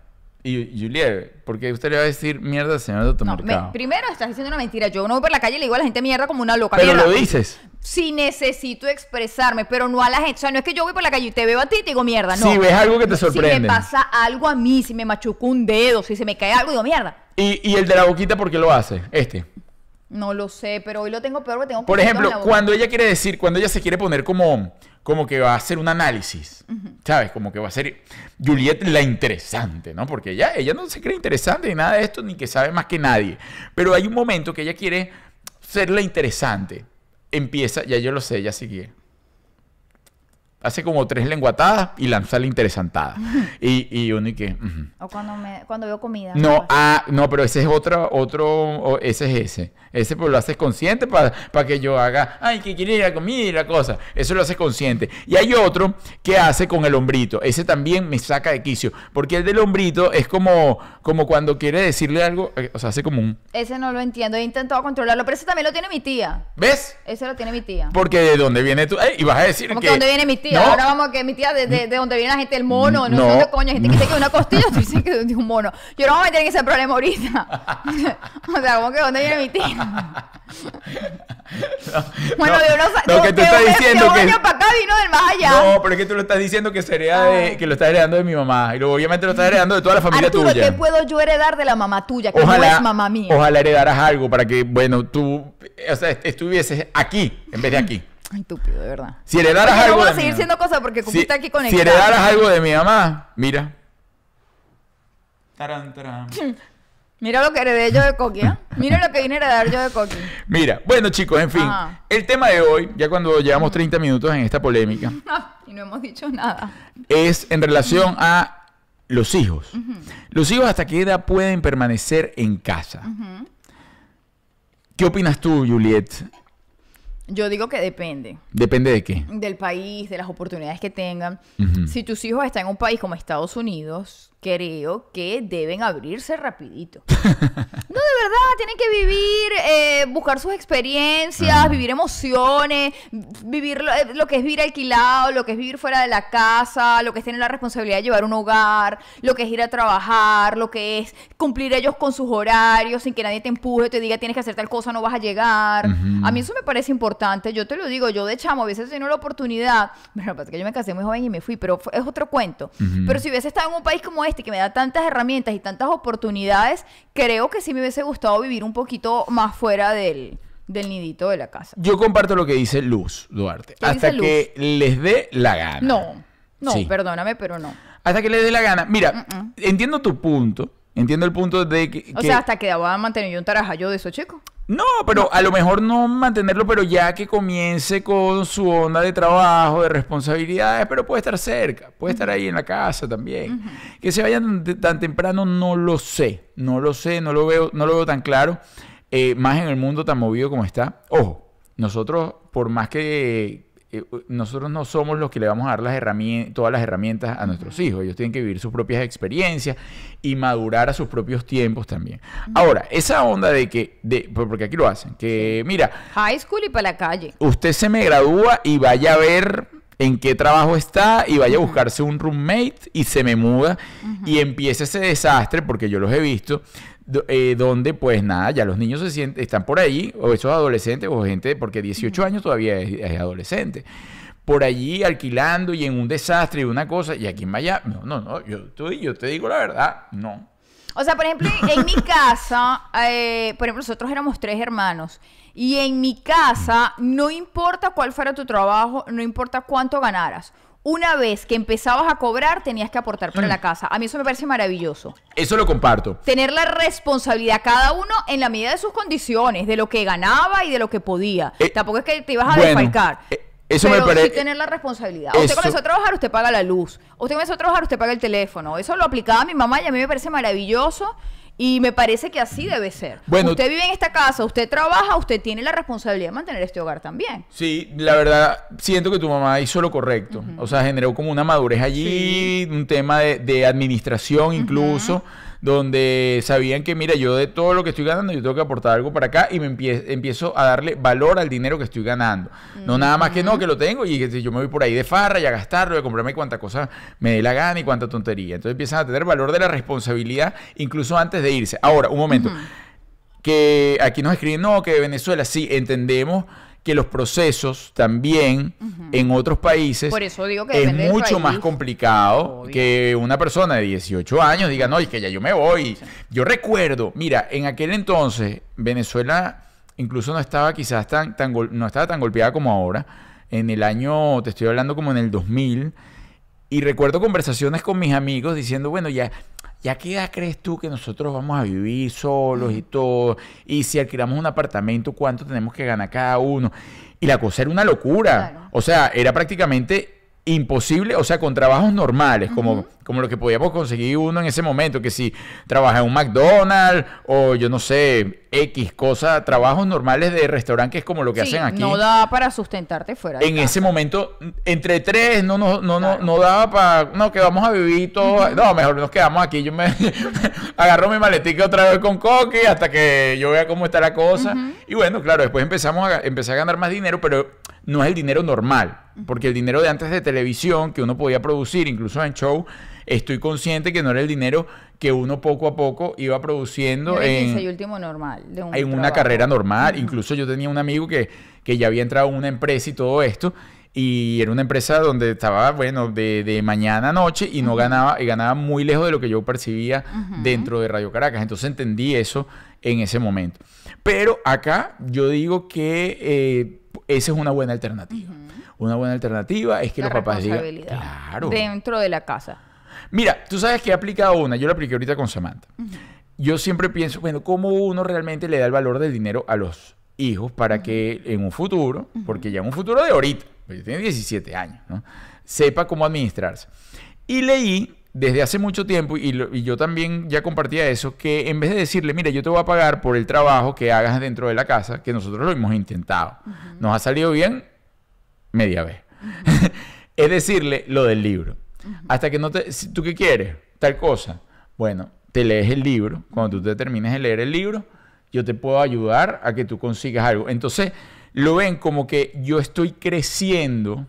Y Juliet, ¿por qué usted le va a decir mierda al señor No, automercado? me- primero estás diciendo una mentira. Yo no voy por la calle y le digo a la gente mierda como una loca. Pero mierda. lo dices. Si necesito expresarme, pero no a la gente. O sea, no es que yo voy por la calle y te veo a ti y te digo mierda, no. Si ves algo que te Si me sorprende. pasa algo a mí, si me machuco un dedo, si se me cae algo, digo mierda. Y, y el de la boquita, ¿por qué lo hace? Este. No lo sé, pero hoy lo tengo peor porque tengo Por ejemplo, cuando ella quiere decir, cuando ella se quiere poner como, como que va a hacer un análisis, ¿sabes? Como que va a ser Juliet la interesante, ¿no? Porque ella, ella no se cree interesante ni nada de esto, ni que sabe más que nadie. Pero hay un momento que ella quiere ser la interesante. Empieza, ya yo lo sé, ya sigue. Hace como tres lenguatadas y lanza la interesantada. Y, y uno y que... O cuando, me, cuando veo comida. No, ah, no, pero ese es otro, otro, ese es ese. Ese pues lo haces consciente para que yo haga, ay, que quiere ir a comida y la cosa. Eso lo haces consciente. Y hay otro que hace con el hombrito. Ese también me saca de quicio. Porque el del hombrito es como, como cuando quiere decirle algo, eh, o sea, hace como un, Ese no lo entiendo. He intentado controlarlo, pero ese también lo tiene mi tía. ¿ves? Ese lo tiene mi tía. Porque de dónde viene tú, Ey, y vas a decir Como que... que dónde viene mi tía. No, Ahora vamos a que mi tía, de, de, de donde viene la gente, el mono, no, No. sé dónde coño, gente que dice que una costilla, tú dices que es de un mono. Yo no me voy a meter en ese problema ahorita. o sea, como que dónde viene mi tía. Bueno, No, yo no sé. Lo que tú de- estás de- diciendo de un que... año para acá vino del más allá. No, pero es que tú lo estás diciendo que sería de, Ay. que lo estás heredando de mi mamá. Y luego obviamente lo estás heredando de toda la familia Arturo, tuya. ¿qué puedo yo heredar de la mamá tuya? Que no es mamá mía. ojalá heredaras algo para que, bueno, tú o sea, est- estuvieses aquí en vez de aquí. Ay, estúpido, de verdad. Si heredaras no algo vamos de a seguir mi siendo mamá- cosas porque si, está aquí si conectado. heredaras algo de mi mamá, mira. Tarán, tarán. Mira lo que heredé yo de Coqui, ¿eh? Mira lo que vine a heredar yo de Coqui. Mira, bueno chicos, en fin, Ajá. el tema de hoy, ya cuando llevamos 30 minutos en esta polémica, y no hemos dicho nada. es en relación a los hijos. Los hijos hasta qué edad pueden permanecer en casa. ¿Qué opinas tú, Juliet? Yo digo que depende Depende de qué. del país, de las oportunidades que tengan. Si tus hijos están en un país como Estados Unidos, creo que deben abrirse rapidito. No, de verdad, tienen que vivir, eh, buscar sus experiencias, Ajá. vivir emociones, vivir lo, eh, lo que es vivir alquilado, lo que es vivir fuera de la casa, lo que es tener la responsabilidad de llevar un hogar, lo que es ir a trabajar, lo que es cumplir ellos con sus horarios sin que nadie te empuje, te diga tienes que hacer tal cosa, no vas a llegar. A mí eso me parece importante. Yo te lo digo, yo de chamo hubiese tenido la oportunidad. Bueno, pasa que yo me casé muy joven y me fui, pero fue- es otro cuento. Pero si hubiese estado en un país como este que me da tantas herramientas y tantas oportunidades, creo que sí me hubiese gustado vivir un poquito más fuera del, del nidito de la casa. Yo comparto lo que dice Luz Duarte. ¿Qué Hasta que les dé la gana. No, no, Sí. perdóname, pero no. Hasta que les dé la gana. Mira, entiendo tu punto. Entiendo el punto de que... O que- sea, hasta que a mantener yo un tarajallo de esos chicos. No, pero a lo mejor no mantenerlo, pero ya que comience con su onda de trabajo, de responsabilidades, pero puede estar cerca, puede estar ahí en la casa también. Que se vayan tan, temprano, no lo sé, no lo sé, no lo veo, no lo veo tan claro, eh, más en el mundo tan movido como está. Ojo, nosotros, por más que nosotros no somos los que le vamos a dar las herramientas, todas las herramientas a nuestros hijos. Ellos tienen que vivir sus propias experiencias y madurar a sus propios tiempos también. Ahora, esa onda de que, de, porque aquí lo hacen, que mira, High school y para la calle. usted se me gradúa y vaya a ver en qué trabajo está y vaya a buscarse un roommate y se me muda y empieza ese desastre, porque yo los he visto, eh, donde pues nada, ya los niños se sienten, están por ahí, o esos adolescentes, o gente, porque 18 años todavía es, es adolescente, por allí alquilando y en un desastre y una cosa, y aquí en Miami, no, no, no, yo, tú- yo te digo la verdad, no. O sea, por ejemplo, en mi casa, eh, por ejemplo, nosotros éramos tres hermanos. Y en mi casa, no importa cuál fuera tu trabajo, no importa cuánto ganaras. Una vez que empezabas a cobrar, tenías que aportar para la casa. A mí eso me parece maravilloso. Eso lo comparto. Tener la responsabilidad cada uno en la medida de sus condiciones, de lo que ganaba y de lo que podía. Eh, Tampoco es que te ibas a bueno, desfalcar. eh, eso me pero pare- sí tener la responsabilidad. Usted Eso- comenzó a trabajar, usted paga la luz. Usted comenzó a trabajar, usted paga el teléfono. Eso lo aplicaba mi mamá y a mí me parece maravilloso. Y me parece que así debe ser. Bueno- usted vive en esta casa, usted trabaja, usted tiene la responsabilidad de mantener este hogar también. Sí, la verdad, siento que tu mamá hizo lo correcto. O sea, generó como una madurez allí, un tema de, de administración incluso, donde sabían que, mira, yo de todo lo que estoy ganando, yo tengo que aportar algo para acá y me empie- empiezo a darle valor al dinero que estoy ganando. No nada más que no, que lo tengo y que si yo me voy por ahí de farra y a gastarlo y a comprarme cuanta cosa me dé la gana y cuánta tontería. Entonces empiezan a tener valor de la responsabilidad incluso antes de irse. Ahora, un momento que aquí nos escriben, no, que Venezuela, sí, entendemos que los procesos también en otros países Por eso digo que es mucho país. más complicado Obvio. que una persona de 18 años diga, no, y que ya yo me voy. Yo recuerdo, mira, en aquel entonces Venezuela incluso no estaba quizás tan, tan no estaba tan golpeada como ahora. En el año, te estoy hablando como en el 2000, y recuerdo conversaciones con mis amigos diciendo, bueno, ya, ¿ya qué edad crees tú que nosotros vamos a vivir solos y todo? Y si alquilamos un apartamento, ¿cuánto tenemos que ganar cada uno? Y la cosa era una locura. Claro. O sea, era prácticamente imposible, o sea, con trabajos normales, como, como lo que podíamos conseguir uno en ese momento, que si trabaja en un McDonald's o yo no sé, X cosa, trabajos normales de restaurante, que es como lo que Sí, hacen aquí No da para sustentarte fuera. de en casa. ese momento, entre tres, no, no, no, Claro. no, no daba para, no, que vamos a vivir todo, no, mejor nos quedamos aquí, yo me agarro mi maletica otra vez con Coqui hasta que yo vea cómo está la cosa, y bueno, claro, después empezamos a, empecé a ganar más dinero, pero no es el dinero normal, porque el dinero de antes de televisión que uno podía producir, incluso en show, estoy consciente que no era el dinero que uno poco a poco iba produciendo en, 15 y último normal. De un en una carrera normal. Incluso yo tenía un amigo que, que ya había entrado a una empresa y todo esto. Y era una empresa donde estaba, bueno, de, de mañana a noche y no ganaba, y ganaba muy lejos de lo que yo percibía dentro de Radio Caracas. Entonces entendí eso en ese momento. Pero acá yo digo que eh, esa es una buena alternativa. Una buena alternativa es que La los papás digan, claro. Dentro de la casa. Mira, tú sabes que he aplicado una, yo la apliqué ahorita con Samantha. Yo siempre pienso, bueno, ¿cómo uno realmente le da el valor del dinero a los hijos para que en un futuro, porque ya en un futuro de ahorita, porque tiene 17 años, ¿no? sepa cómo administrarse? Y leí desde hace mucho tiempo, y, lo- y yo también ya compartía eso, que en vez de decirle, mira, yo te voy a pagar por el trabajo que hagas dentro de la casa, que nosotros lo hemos intentado, nos ha salido bien media vez. es decirle lo del libro. Hasta que no te... ¿Tú qué quieres? Tal cosa. Bueno, te lees el libro. Cuando tú te termines de leer el libro, yo te puedo ayudar a que tú consigas algo. Entonces, lo ven como que yo estoy creciendo,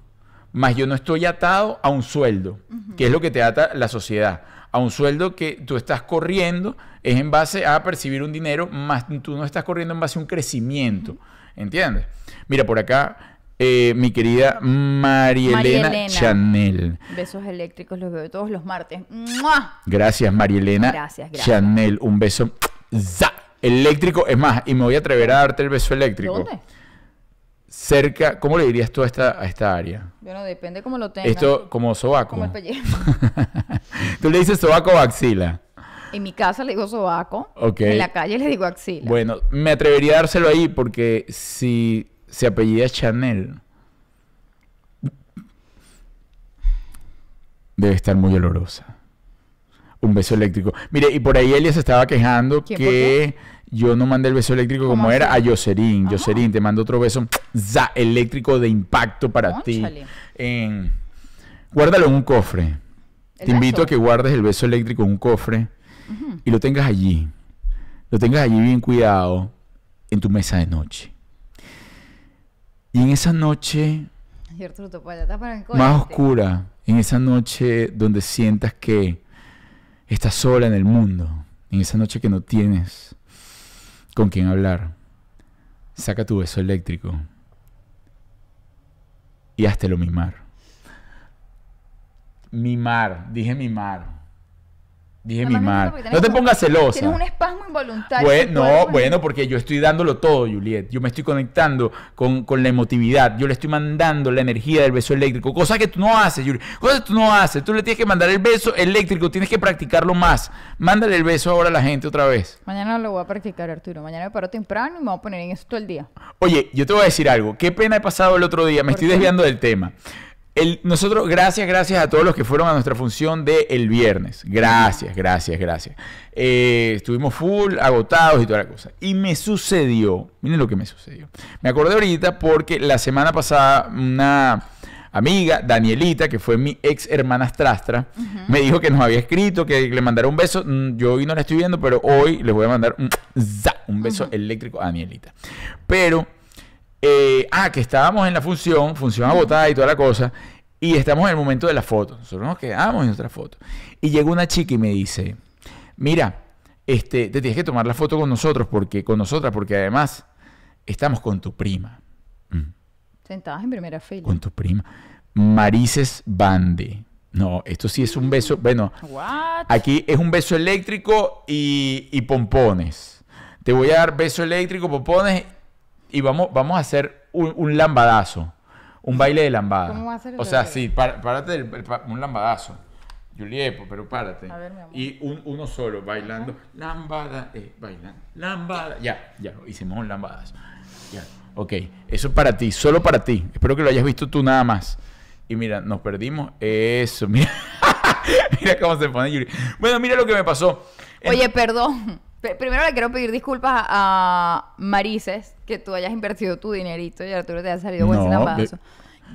más yo no estoy atado a un sueldo, que es lo que te ata la sociedad. A un sueldo que tú estás corriendo es en base a percibir un dinero, más tú no estás corriendo en base a un crecimiento. ¿Entiendes? Mira, por acá, eh, mi querida María María Elena Elena. Chanel. Besos eléctricos los veo todos los martes. ¡Mua! Gracias, María Elena Gracias, gracias. Chanel. Un beso ¡za! eléctrico. Es más, y me voy a atrever a darte el beso eléctrico. ¿Dónde? Cerca, ¿cómo le dirías tú a esta, a esta área? Bueno, depende cómo lo tengas. Esto como sobaco. Como el pellejo. tú le dices sobaco o axila. En mi casa le digo sobaco. Ok. En la calle le digo axila. Bueno, me atrevería a dárselo ahí porque si se apellida Chanel, debe estar muy olorosa. Un beso eléctrico. Mire, y por ahí Elia se estaba quejando ¿Quién, por que yo no mandé el beso eléctrico como ¿Cómo era así? a Yoserín. Ajá. Yoserín, te mando otro beso za, eléctrico de impacto para ti. En- Guárdalo en un cofre. ¿El Te invito a que guardes el beso eléctrico en un cofre y lo tengas allí. Lo tengas allí bien cuidado en tu mesa de noche. Y en esa noche más oscura, en esa noche donde sientas que estás sola en el mundo, en esa noche que no tienes con quién hablar, saca tu beso eléctrico y háztelo mimar. Mimar, dije mimar. Dije mimar. porque No te pongas celosa. Tienes un espasmo involuntario. Bue- en tu no, bueno, porque yo estoy dándolo todo, Juliet. Yo me estoy conectando con, con la emotividad. Yo le estoy mandando la energía del beso eléctrico. Cosa que tú no haces, Juliet. Cosa que tú no haces. Tú le tienes que mandar el beso eléctrico. Tienes que practicarlo más. Mándale el beso ahora a la gente otra vez. Mañana lo voy a practicar, Arturo. Mañana me paro temprano y me voy a poner en eso todo el día. Oye, yo te voy a decir algo. Qué pena he pasado el otro día. Me ¿Por estoy qué? desviando del tema. El- nosotros, gracias, gracias a todos los que fueron a nuestra función de el viernes. Gracias, gracias, gracias. Eh, estuvimos full, agotados y toda la cosa. Y me sucedió, miren lo que me sucedió. Me acordé ahorita porque la semana pasada una amiga, Danielita, que fue mi ex hermana Strastra, me dijo que nos había escrito, que le mandara un beso. Mm, Yo hoy no la estoy viendo, pero hoy les voy a mandar un, za, un beso eléctrico a Danielita. Pero eh, ah, que estábamos en la función, función agotada y toda la cosa, y estamos en el momento de la foto. Nosotros nos quedamos en nuestra foto. Y llegó una chica y me dice, mira, este, te tienes que tomar la foto con nosotros, porque, con nosotras, porque además estamos con tu prima. Mm, Sentadas en primera fila. con tu prima. Marices Bande. No, esto sí es un beso. Bueno, What? Aquí es un beso eléctrico y, y pompones. Te voy a dar beso eléctrico, pompones y vamos, vamos a hacer un, un lambadazo. Un baile de lambada. ¿Cómo va a ser O sea, sí, pá- párate del- el pa- un lambadazo. Juliet, pero párate. A ver, mi amor. Y un- uno solo, bailando. Lambada, eh, bailando. Lambada. Ya, ya, hicimos un lambadazo. Ya, ok. Eso es para ti, solo para ti. Espero que lo hayas visto tú nada más. Y mira, nos perdimos. Eso, mira. mira cómo se pone Yuri. Bueno, mira lo que me pasó. En- Oye, perdón. Primero le quiero pedir disculpas a Marices que tú hayas invertido tu dinerito y Arturo te haya salido buen No, lambadazo. de-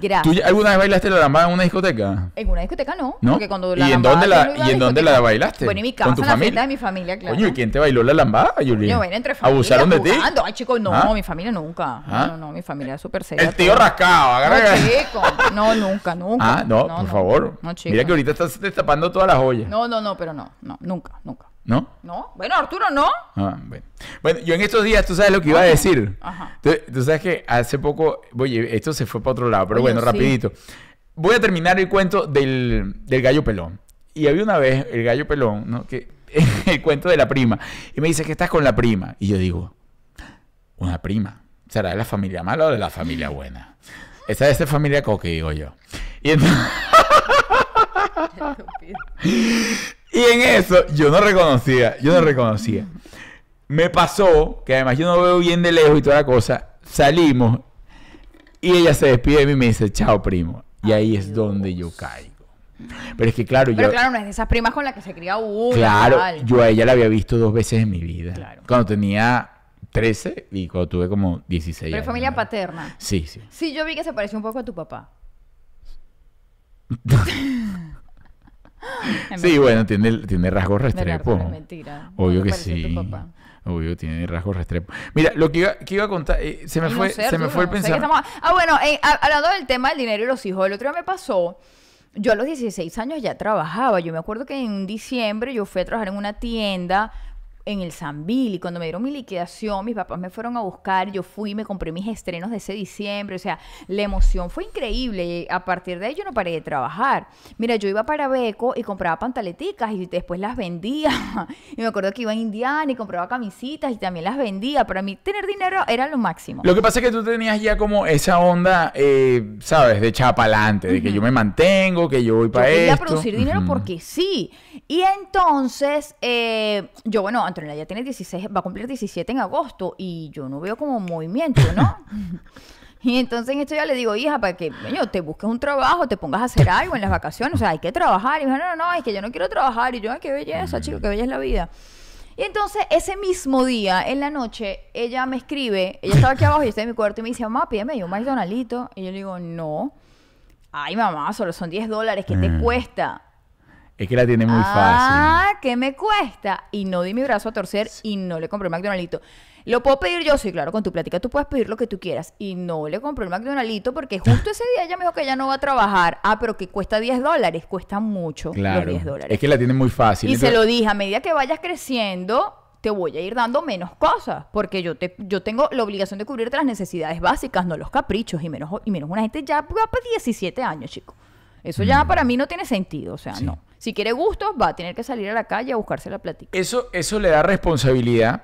Gracias. ¿Tú alguna vez bailaste la lambada en una discoteca? En una discoteca no. ¿No? Porque cuando ¿Y la en lambada dónde la- no y en dónde la bailaste? Bueno, en mi ¿Con casa, tu en la familia? fiesta de mi familia, claro. Coño, ¿y quién te bailó la lambada, Yuli? Bueno, entre familia, ¿Abusaron de ti? Ay, chicos, no, ¿Ah? mi familia nunca. ¿Ah? No, no, mi familia es súper seria. El tío todo. rascado, No, agarra. chico. No, nunca, nunca. Ah, no, por favor. No, chico. Mira que ahorita estás destapando todas las ollas. No, no, no, pero no, no, nunca, nunca. ¿No? No, bueno, Arturo, no. Ah, bueno. Bueno, yo en estos días, tú sabes lo que iba a decir. Ajá. Tú, tú sabes que hace poco, oye, esto se fue para otro lado, pero Oye, bueno, sí. rapidito. Voy a terminar el cuento del, del gallo pelón. Y había una vez el gallo pelón, ¿no? Que, el cuento de la prima. Y me dice que estás con la prima. Y yo digo, una prima. ¿Será de la familia mala o de la familia buena? Esa es de familia coque, digo yo. Y entonces... Y en eso yo no reconocía, yo no reconocía. Me pasó, que además yo no veo bien de lejos y toda la cosa, salimos y ella se despide de mí y me dice, chao primo. Y ahí es donde yo caigo. Pero es que claro, Pero yo... claro, no es de esas primas con las que se cría uno. Claro, tal. yo a ella la había visto dos veces en mi vida. Claro. Cuando tenía 13 y cuando tuve como 16 Pero años. familia paterna. Sí, sí. Sí, yo vi que se pareció un poco a tu papá. Sí, mentira. bueno, tiene, tiene rasgos Restrepo. es mentira. Obvio No que sí. Obvio, tiene rasgos Restrepo. Mira, lo que iba, que iba a contar, eh, se me no fue, sé, se me fue el pensamiento. estamos- Ah, bueno, eh, hablando del tema del dinero y los hijos, el otro día me pasó. Yo a los 16 años ya trabajaba. Yo me acuerdo que en diciembre yo fui a trabajar en una tienda en el Sambil y cuando me dieron mi liquidación, mis papás me fueron a buscar, yo fui, me compré mis estrenos de ese diciembre, o sea, la emoción fue increíble y a partir de ahí yo no paré de trabajar. Mira, yo iba para Beco y compraba pantaleticas y después las vendía. y me acuerdo que iba a Indiana y compraba camisitas y también las vendía. Para mí tener dinero era lo máximo. Lo que pasa es que tú tenías ya como esa onda, eh, ¿sabes? De echar para adelante, de que yo me mantengo, que yo voy Yo para quería esto. producir dinero porque sí. Y entonces, eh, yo, bueno, Antonella ya tiene 16, va a cumplir 17 en agosto y yo no veo como movimiento, ¿no? y entonces en esto ya le digo, hija, para que coño, te busques un trabajo, te pongas a hacer algo en las vacaciones, o sea, hay que trabajar. Y me dijo, no, no, no, es que yo no quiero trabajar. Y yo, ay, qué belleza, chico, qué bella es la vida. Y entonces, ese mismo día, en la noche, ella me escribe, ella estaba aquí abajo, yo estaba en mi cuarto, y me dice, mamá, pídeme yo un McDonaldito. Y yo le digo, no. Ay, mamá, solo son 10 dólares, ¿qué te Mm. cuesta? Es que la tiene muy fácil. Ah, ¿qué me cuesta? Y no di mi brazo a torcer y no le compré el McDonaldito. ¿Lo puedo pedir yo? Sí, claro, con tu plática tú puedes pedir lo que tú quieras. Y no le compré el McDonaldito porque justo ese día ella me dijo que ella no va a trabajar. Ah, pero que cuesta 10 dólares. Cuesta mucho Claro. los 10 dólares. Es que la tiene muy fácil. Y se lo dije, a medida que vayas creciendo, te voy a ir dando menos cosas, porque yo te, yo tengo la obligación de cubrirte las necesidades básicas, no los caprichos, y menos, y menos una gente ya va para 17 años, chico. Eso ya para mí no tiene sentido, o sea. Sí. no. Si quiere gustos, va a tener que salir a la calle a buscarse la platica. Eso, eso le da responsabilidad.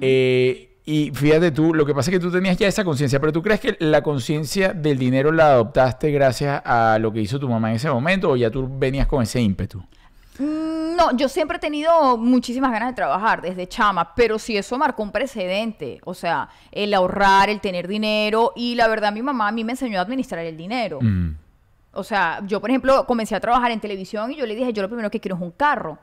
eh, y fíjate tú, lo que pasa es que tú tenías ya esa conciencia, pero tú crees que la conciencia del dinero la adoptaste gracias a lo que hizo tu mamá en ese momento o ya tú venías con ese ímpetu? Mm, No, yo siempre he tenido muchísimas ganas de trabajar desde chama, pero sí eso marcó un precedente, o sea, el ahorrar, el tener dinero y la verdad mi mamá a mí me enseñó a administrar el dinero. Mm. O sea, yo, por ejemplo, comencé a trabajar en televisión y yo le dije, yo lo primero que quiero es un carro.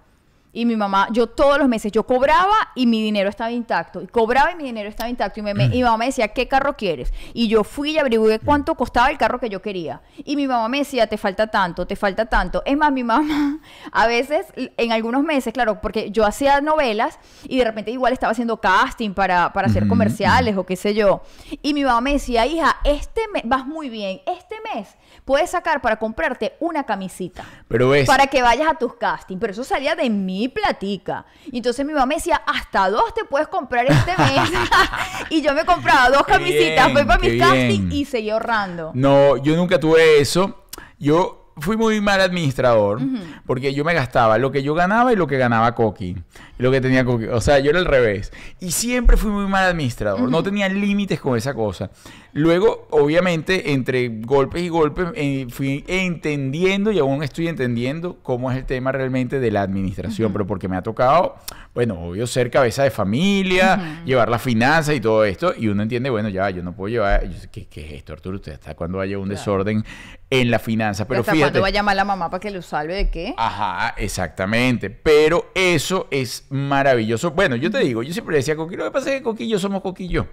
Y mi mamá, yo todos los meses, yo cobraba y mi dinero estaba intacto. Y cobraba y mi dinero estaba intacto. Y, me- me- y mi mamá me decía, ¿qué carro quieres? Y yo fui y averigué cuánto costaba el carro que yo quería. Y mi mamá me decía, te falta tanto, te falta tanto. Es más, mi mamá, a veces, en algunos meses, claro, porque yo hacía novelas y de repente igual estaba haciendo casting para, para hacer comerciales o qué sé yo. Y mi mamá me decía, hija, este mes vas muy bien. Este mes puedes sacar para comprarte una camisita Pero ves, para que vayas a tus castings. Pero eso salía de mi platica. Y entonces mi mamá me decía, hasta dos te puedes comprar este mes. y yo me compraba dos camisitas, bien, fui para castings bien. y seguí ahorrando. no, yo nunca tuve eso. Yo fui muy mal administrador porque yo me gastaba lo que yo ganaba y lo que ganaba Coqui. Y lo que tenía Coqui. O sea, yo era al revés. Y siempre fui muy mal administrador. No tenía límites con esa cosa. Luego, obviamente, entre golpes y golpes, eh, fui entendiendo y aún estoy entendiendo cómo es el tema realmente de la administración. Pero porque me ha tocado, bueno, obvio, ser cabeza de familia, llevar las finanzas y todo esto. Y uno entiende, bueno, ya, yo no puedo llevar. yo ¿Qué, qué es esto, Arturo? ¿Usted hasta cuándo haya un desorden en la finanza? Pero ¿Hasta fíjate. cuándo va a llamar la mamá para que lo salve de qué? Ajá, exactamente. Pero eso es maravilloso. Bueno, yo te digo, yo siempre decía Coqui, lo que pasa es que Coqui y yo somos Coqui y yo.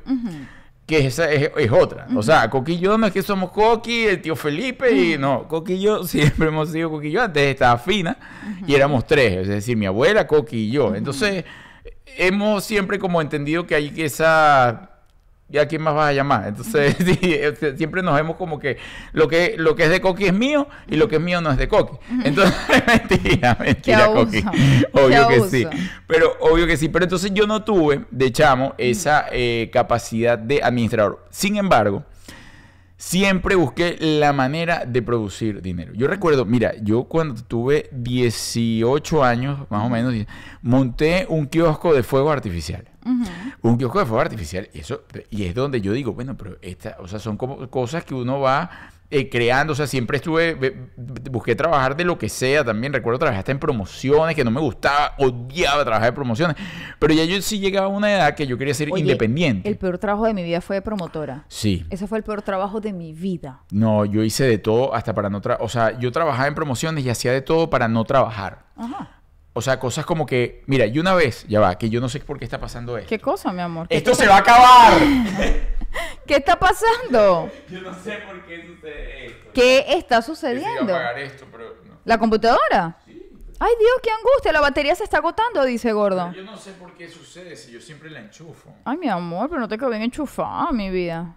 Que esa es, es otra. O sea, Coqui y yo no es que somos Coqui, el tío Felipe, y no, Coqui y yo siempre hemos sido Coqui y yo. Antes estaba fina y éramos tres, es decir, mi abuela, Coqui y yo. Entonces, hemos siempre como entendido que hay que esa... ¿Y a quién más vas a llamar? Entonces, sí, este, siempre nos vemos como que lo que lo que es de Coqui es mío y lo que es mío no es de Coqui. Entonces, mentira, mentira, Coqui. Obvio que sí. Pero obvio que sí. Pero entonces yo no tuve, de chamo, esa eh, capacidad de administrador. Sin embargo, siempre busqué la manera de producir dinero. Yo recuerdo, mira, yo cuando tuve 18 años, más o menos, monté un kiosco de fuegos artificiales. Un kiosco de fuego artificial. Y, eso, y es donde yo digo, bueno, pero esta, o sea, son como cosas que uno va eh, creando. O sea, siempre estuve, ve- busqué trabajar de lo que sea también. Recuerdo trabajar hasta en promociones, que no me gustaba, odiaba trabajar en promociones. Pero ya yo sí llegaba a una edad que yo quería ser Oye, independiente. El peor trabajo de mi vida fue de promotora. Sí. Ese fue el peor trabajo de mi vida. No, yo hice de todo hasta para no trabajar. O sea, yo trabajaba en promociones y hacía de todo para no trabajar. Ajá. O sea, cosas como que, mira, y una vez, ya va, que yo no sé por qué está pasando esto. ¿Qué cosa, mi amor? ¿Qué, ¡Esto se va a acabar! ¿Qué está pasando? yo no sé por qué sucede esto. ¿Qué está Que se iba a sucediendo? apagar esto, pero no. ¿La computadora? Ay, Dios, qué angustia. La batería se está agotando, dice gordo. Yo no sé por qué sucede si yo siempre la enchufo. Ay, mi amor, pero no te quedó bien enchufada, mi vida.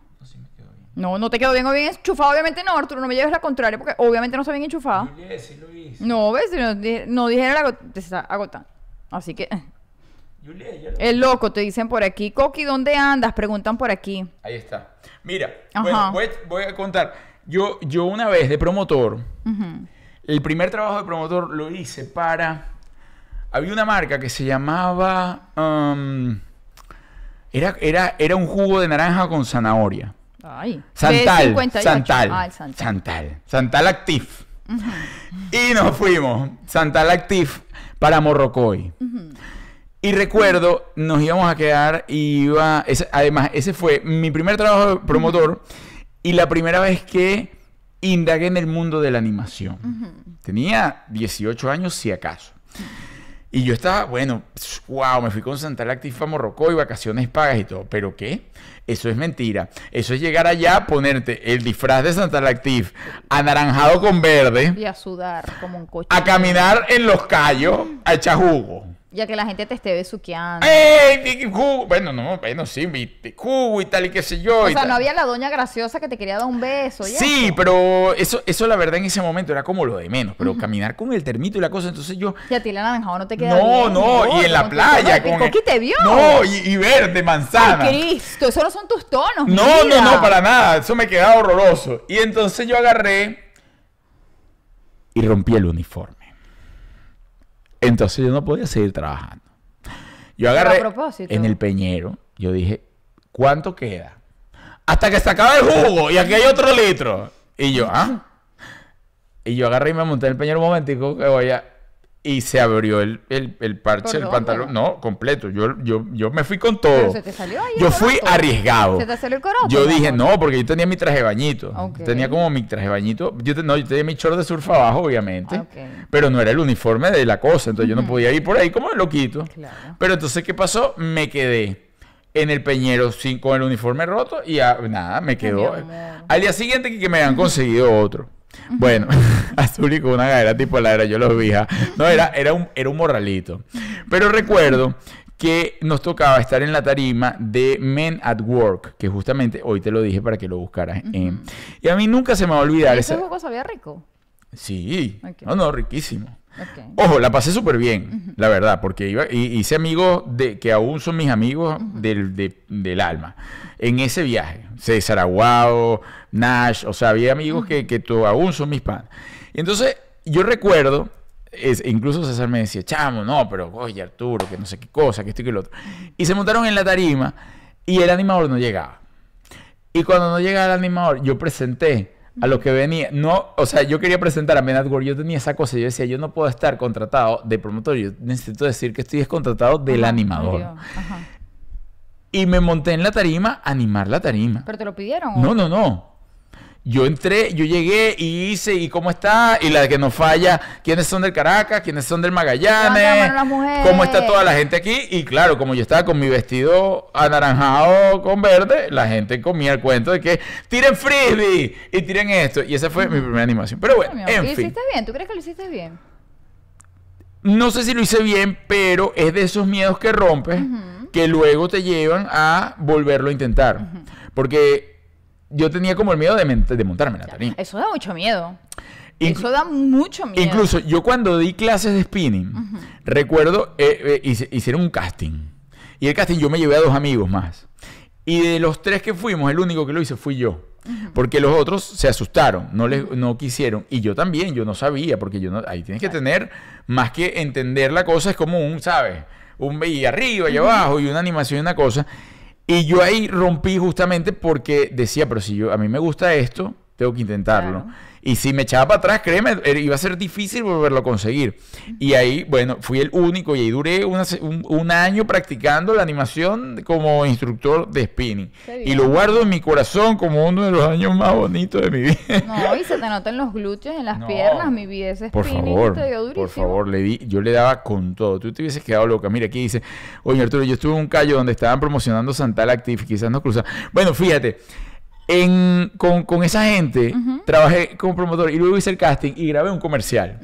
No. No, te quedó bien o bien enchufada, obviamente no, Arturo, no me lleves la contraria, porque obviamente no está bien enchufada. Juliet, sí lo hice. No, ves, si no, no dijera la te está agotando. Así que, eh, Juliet, ya lo- el loco, te dicen por aquí. Coqui, ¿dónde andas? Preguntan por aquí. Ahí está. Mira, bueno, voy, voy a contar. Yo, yo una vez de promotor, el primer trabajo de promotor lo hice para... Había una marca que se llamaba... um, era, era, era un jugo de naranja con zanahoria. Ay. Santal. B58. Santal. Ah, Santal. Santal. Santal Active. Y nos fuimos. Santal Active para Morrocoy. Y recuerdo, nos íbamos a quedar y iba... ese- además, ese fue mi primer trabajo de promotor y la primera vez que indagué en el mundo de la animación. Tenía 18 años, si acaso. Y yo estaba, bueno, wow, me fui con Santal Active a Morrocoy, vacaciones pagas y todo. ¿Pero qué? Eso es mentira. Eso es llegar allá, ponerte el disfraz de Santal Active, anaranjado con verde, Y a sudar como un coche. a caminar en los callos, a echar jugo. Ya que la gente te esté besuqueando. ¡Ey! Bueno, no, bueno, sí, viste, jugo y tal y qué sé yo. o sea, no había la doña graciosa que te quería dar un beso. Sí, eso. pero eso, eso la verdad en ese momento era como lo de menos. Pero caminar con el termito y la cosa, entonces yo... Y a ti el anaranjado no te queda No, bien, no, y en la playa. con Coqui te vio. No, y, y verde, manzana. Ay, Cristo, esos no son tus tonos. mi No, no, no, para nada. Eso me quedaba horroroso. Y entonces yo agarré y rompí el uniforme. Entonces yo no podía seguir trabajando. Yo agarré propósito. en el peñero. Yo dije, ¿cuánto queda? Hasta que se acabe el jugo y aquí hay otro litro. Y yo, ¿ah? Y yo agarré y me monté en el peñero un momentico que voy a... Y se abrió el, el, el parche ¿Por del pantalón. No, completo. Yo, yo, yo me fui con todo. Pero se te salió ahí Yo fui coroto. arriesgado. ¿Se te salió el coroto, Yo dije, no, porque yo tenía mi traje bañito. Tenía como mi traje bañito. Yo, te- no, yo tenía mi short de surf abajo, obviamente. Ok. Pero no era el uniforme de la cosa. Entonces yo no podía ir por ahí como el loquito. Claro. Pero entonces, ¿qué pasó? Me quedé en el peñero sin, con el uniforme roto y nada, me quedó. Al día siguiente que me habían conseguido otro. Bueno, azul y con una gadera tipo la era, yo los vi. ¿ah? No, era, era, un, era un morralito. Pero recuerdo que nos tocaba estar en la tarima de Men at Work, que justamente hoy te lo dije para que lo buscaras. en- y a mí nunca se me va a olvidar ¿Ese esa... jugo sabía rico? Sí, no, no, riquísimo. Ojo, la pasé súper bien, la verdad, porque iba, y, hice amigos de, que aún son mis amigos del, de- del alma. En ese viaje, César Aguado, Nash, o sea, había amigos que, que aún son mis panas. Y entonces, yo recuerdo, es- incluso César me decía, chamo, no, pero oye, Arturo, que no sé qué cosa, que esto y que lo otro. Y se montaron en la tarima y el animador no llegaba. Y cuando no llegaba el animador, yo presenté a lo que venía. No, o sea, yo quería presentar a Men at Work. Yo tenía esa cosa. Yo decía, yo no puedo estar contratado de promotor. Yo necesito decir que estoy descontratado del Ajá, animador. Ajá. Y me monté en la tarima a animar la tarima. ¿Pero te lo pidieron? o- No, no, no. Yo entré, yo llegué y hice, ¿y cómo está? Y la que nos falla, ¿quiénes son del Caracas? ¿Quiénes son del Magallanes? ¿Cómo está toda la gente aquí? Y claro, como yo estaba con mi vestido anaranjado con verde, la gente comía el cuento de que tiren frisbee y tiren esto. Y esa fue mi primera animación. Pero bueno, en ¿y lo hiciste bien? ¿Tú crees que lo hiciste bien? No sé si lo hice bien, pero es de esos miedos que rompes que luego te llevan a volverlo a intentar. Porque yo tenía como el miedo de, montarme en la tarima. Eso da mucho miedo. Eso da mucho miedo. Incluso yo cuando di clases de spinning, recuerdo, eh, eh, hice- hicieron un casting. Y el casting yo me llevé a dos amigos más. Y de los tres que fuimos, el único que lo hice fui yo. Porque los otros se asustaron, no, les, no quisieron. Y yo también, yo no sabía, porque yo no, ahí tienes que tener, más que entender la cosa, es como un, ¿sabes? Un y arriba y abajo y una animación y una cosa. Y yo ahí rompí justamente porque decía, pero si yo, a mí me gusta esto, tengo que intentarlo. Y si me echaba para atrás, créeme, iba a ser difícil volverlo a conseguir. Y ahí, bueno, fui el único y ahí duré una un, un año practicando la animación como instructor de spinning. Y lo guardo en mi corazón como uno de los años más bonitos de mi vida. No, y se te notan los glúteos en las No. piernas, mi vida. Ese Por spinning favor, te dio durísimo. por favor, le di, yo le daba con todo. Tú te hubieses quedado loca. Mira, aquí dice, oye Arturo, yo estuve en un callo donde estaban promocionando Santal Active, quizás no cruzaba. Bueno, fíjate, en, con, con esa gente trabajé como promotor y luego hice el casting y grabé un comercial.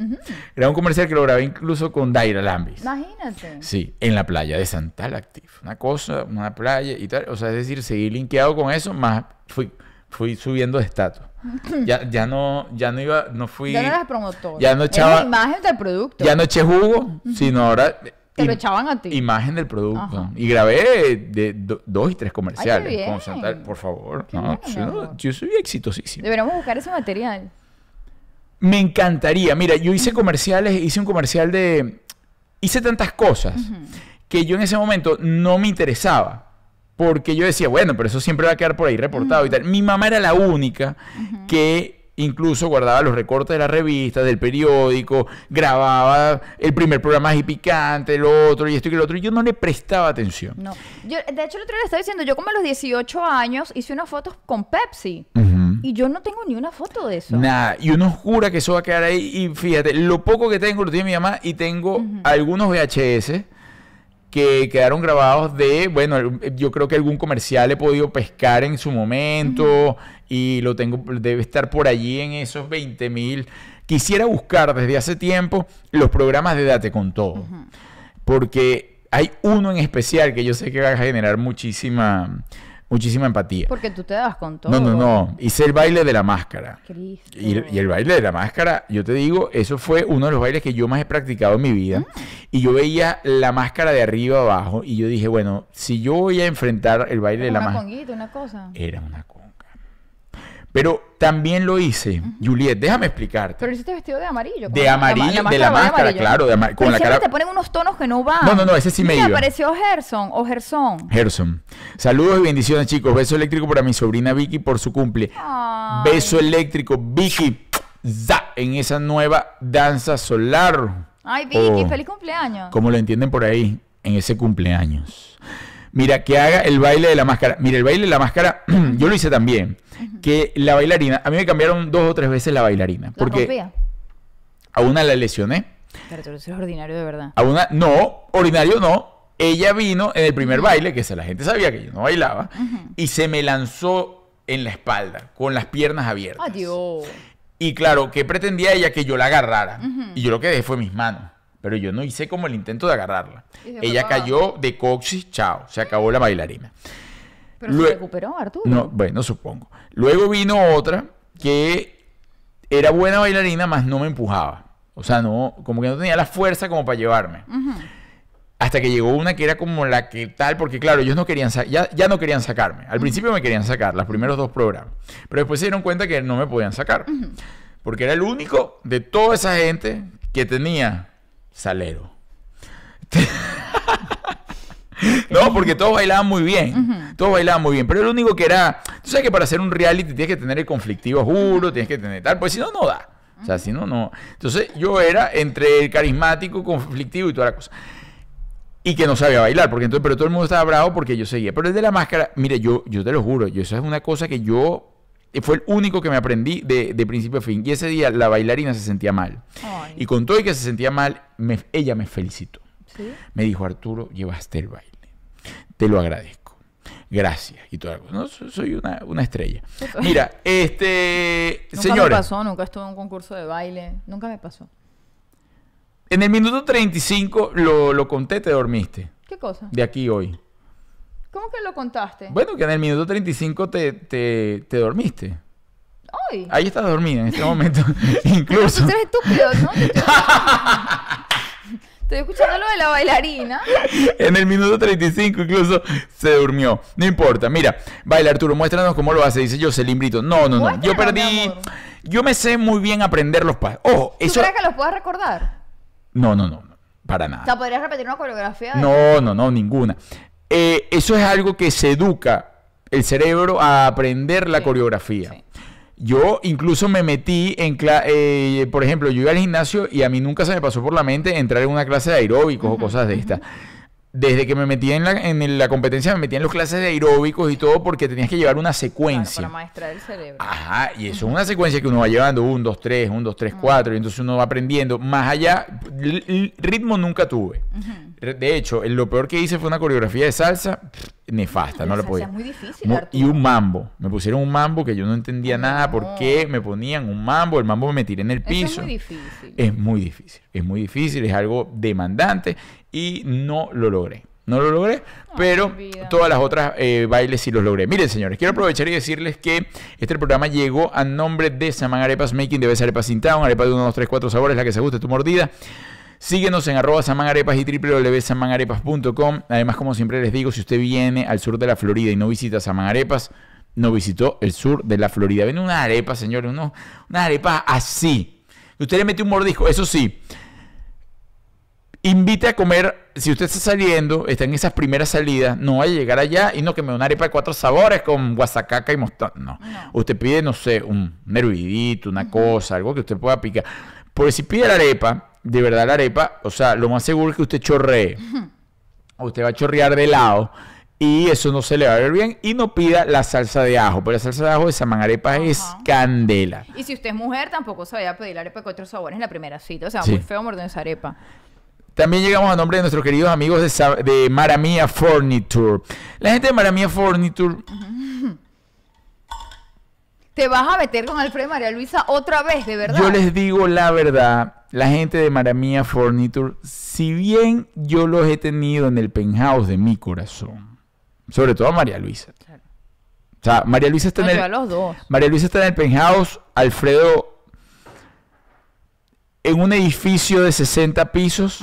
Grabé un comercial que lo grabé incluso con Daira Lambis. Imagínate. Sí, en la playa de Santal Active. Una cosa, una playa y tal. O sea, es decir, seguí linkeado con eso, más fui, fui subiendo de estatus. Ya, ya no, ya no iba, no fui. Ya no eras promotor. Ya no echaba- la imagen del producto. Ya no eché jugo, sino ahora. Te lo echaban a ti. Imagen del producto. Ajá. Y grabé de do- dos y tres comerciales bien. Por favor. No, yo soy exitosísimo. Deberíamos buscar ese material. Me encantaría. Mira, yo hice comerciales, hice un comercial de. Hice tantas cosas que yo en ese momento no me interesaba. Porque yo decía, bueno, pero eso siempre va a quedar por ahí reportado y tal. Mi mamá era la única que incluso guardaba los recortes de la revista, del periódico, grababa el primer programa y picante, el otro y esto y lo otro. Y yo no le prestaba atención. No. Yo, de hecho, el otro día le estaba diciendo, yo como a los 18 años hice unas fotos con Pepsi. Y yo no tengo ni una foto de eso. Nada, y uno jura que eso va a quedar ahí. Y fíjate, lo poco que tengo lo tiene mi mamá y tengo algunos VHS que quedaron grabados de, bueno, yo creo que algún comercial he podido pescar en su momento y lo tengo, debe estar por allí en esos 20 mil. Quisiera buscar desde hace tiempo los programas de Date con Todo, porque hay uno en especial que yo sé que va a generar muchísima, muchísima empatía. Porque tú te das con todo. No, no, no, hice el baile de la máscara. Cristo. Y el, y el baile de la máscara, yo te digo, eso fue uno de los bailes que yo más he practicado en mi vida. Ah. Y yo veía la máscara de arriba abajo y yo dije, bueno, si yo voy a enfrentar el baile de la una máscara... conguita, una cosa. Era una conga. Pero también lo hice, Juliet, déjame explicarte. Pero hiciste vestido de amarillo. De la- amarillo, la de la máscara, claro, de con Pero la cara- te ponen unos tonos que no van. No, no, no, ese sí me iba. apareció Gerson o Gerson. Gerson. Saludos y bendiciones, chicos. Beso eléctrico para mi sobrina Vicky por su cumple. Ay. Beso eléctrico, Vicky. za, en esa nueva danza solar. Ay, Vicky, Oh. feliz cumpleaños. como lo entienden por ahí, en ese cumpleaños. Mira, que haga el baile de la máscara. Mira, el baile de la máscara, yo lo hice también. Que la bailarina, a mí me cambiaron dos o tres veces la bailarina. La Porque rompía. a una la lesioné, Pero tú eres ordinario de verdad. a una, no, ordinario no. Ella vino en el primer baile, que la gente sabía que yo no bailaba, y se me lanzó en la espalda, con las piernas abiertas. Adiós. Y claro, ¿qué pretendía ella? Que yo la agarrara. Y yo lo que dejé fue mis manos. Pero yo no hice como el intento de agarrarla. Ella cayó de coxis, chao, se acabó la bailarina. Pero se recuperó, Arturo. No, bueno, supongo. Luego vino otra que era buena bailarina, más no me empujaba. O sea, no, como que no tenía la fuerza como para llevarme. Hasta que llegó una que era como la que tal, porque claro, ellos no querían ya, ya no querían sacarme. Al principio me querían sacar, los primeros dos programas. Pero después se dieron cuenta que no me podían sacar. Porque era el único de toda esa gente que tenía salero. No, porque todos bailaban muy bien. Todos bailaban muy bien. Pero el único que era. Tú sabes que para hacer un reality tienes que tener el conflictivo juro, tienes que tener tal. Pues si no, no da. O sea, si no, no. Entonces yo era entre el carismático, conflictivo y toda la cosa. Y que no sabía bailar, porque entonces, pero todo el mundo estaba bravo porque yo seguía. Pero el de la máscara, mire, yo, yo te lo juro, yo, eso es una cosa que yo fue el único que me aprendí de, de principio a fin. Y ese día la bailarina se sentía mal. Ay. Y con todo y que se sentía mal, me- ella me felicitó. ¿Sí? Me dijo, Arturo, llevaste el baile. Te lo agradezco. Gracias. Y todo. No, so- soy una, una estrella. Mira, este... Nunca señores, me pasó, nunca estuve en un concurso de baile. Nunca me pasó. en el minuto 35 lo, lo conté, te dormiste. ¿Qué cosa? De aquí hoy. ¿Cómo que lo contaste? Bueno, que en el minuto 35 te, te, te dormiste. Hoy. Ahí estás dormida en este momento. Incluso. tú eres estúpido, ¿no? Te Estoy... Estoy escuchando lo de la bailarina. En el minuto 35 incluso se durmió. No importa. Mira, baila Arturo, muéstranos cómo lo hace. Dice Jocelyn Brito. No, no, no. Yo perdí. Yo me sé muy bien aprender los pasos. Ojo, ¿Tú eso. crees que los puedas recordar? No, no, no. no, Para O sea, nada. podrías repetir una coreografía. de- No, no, no, ninguna. Eh, eso es algo que se educa el cerebro a aprender la Sí, coreografía. sí. Yo incluso me metí en, eh, por ejemplo, yo iba al gimnasio y a mí nunca se me pasó por la mente entrar en una clase de aeróbicos o cosas de estas. Desde que me metí en la, en la competencia, me metí en las clases de aeróbicos y todo porque tenías que llevar una Claro, secuencia. para maestra del cerebro. Ajá, y eso es una secuencia que uno va llevando, un, dos, tres, un, dos, tres, cuatro, y entonces uno va aprendiendo. Más allá, ritmo nunca tuve. De hecho, lo peor que hice fue una coreografía de salsa nefasta, no la podía. es muy difícil, Arturo. y un mambo. Me pusieron un mambo que yo no entendía nada por qué me ponían un mambo. El mambo me tiré en el Eso piso. es muy difícil. Es muy difícil, es muy difícil, es algo demandante y no lo logré. No lo logré, pero todas las otras eh, bailes sí los logré. Miren, señores, quiero aprovechar y decirles que este programa llegó a nombre de Saman Arepas Making de Best Arepas Town, arepa de 1, 2, 3, 4 sabores, la que se guste tu mordida. Síguenos en arroba samanarepas y www.samanarepas.com. Además, como siempre les digo, si usted viene al sur de la Florida y no visita Samanarepas, no visitó el sur de la Florida. Ven unas arepas, señores, unas arepas así. Usted le mete un mordisco, eso sí. Invite a comer, si usted está saliendo, está en esas primeras salidas, no vaya a llegar allá y no que me una arepa de cuatro sabores con guasacaca y mostaza. No. Usted pide, no sé, un, hervidito, una cosa, algo que usted pueda picar. Porque si pide la arepa, de verdad la arepa, o sea, lo más seguro es que usted chorree. Usted va a chorrear de lado y eso no se le va a ver bien. Y no pida la salsa de ajo, pero la salsa de ajo de Samanarepa es candela. Y si usted es mujer, tampoco se vaya a pedir la arepa de cuatro sabores en la primera cita. O sea, Sí. muy feo morder esa arepa. También llegamos a nombre de nuestros queridos amigos de, Sa- de Maramia Furniture. La gente de Maramia Furniture, Te vas a meter con Alfredo y María Luisa otra vez, de verdad. yo les digo la verdad, la gente de Maramia Furniture, si bien yo los he tenido en el penthouse de mi corazón, sobre todo a María Luisa. Claro. O sea, María Luisa está No, en yo a el, los dos. María Luisa está en el penthouse, Alfredo en un edificio de 60 pisos.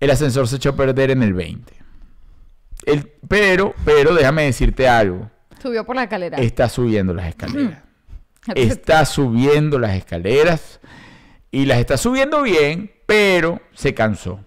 El ascensor se echó a perder en el 20. El, pero, pero déjame decirte algo. Subió por la escalera. Está subiendo las escaleras. Está subiendo las escaleras. Y las está subiendo bien, pero se cansó.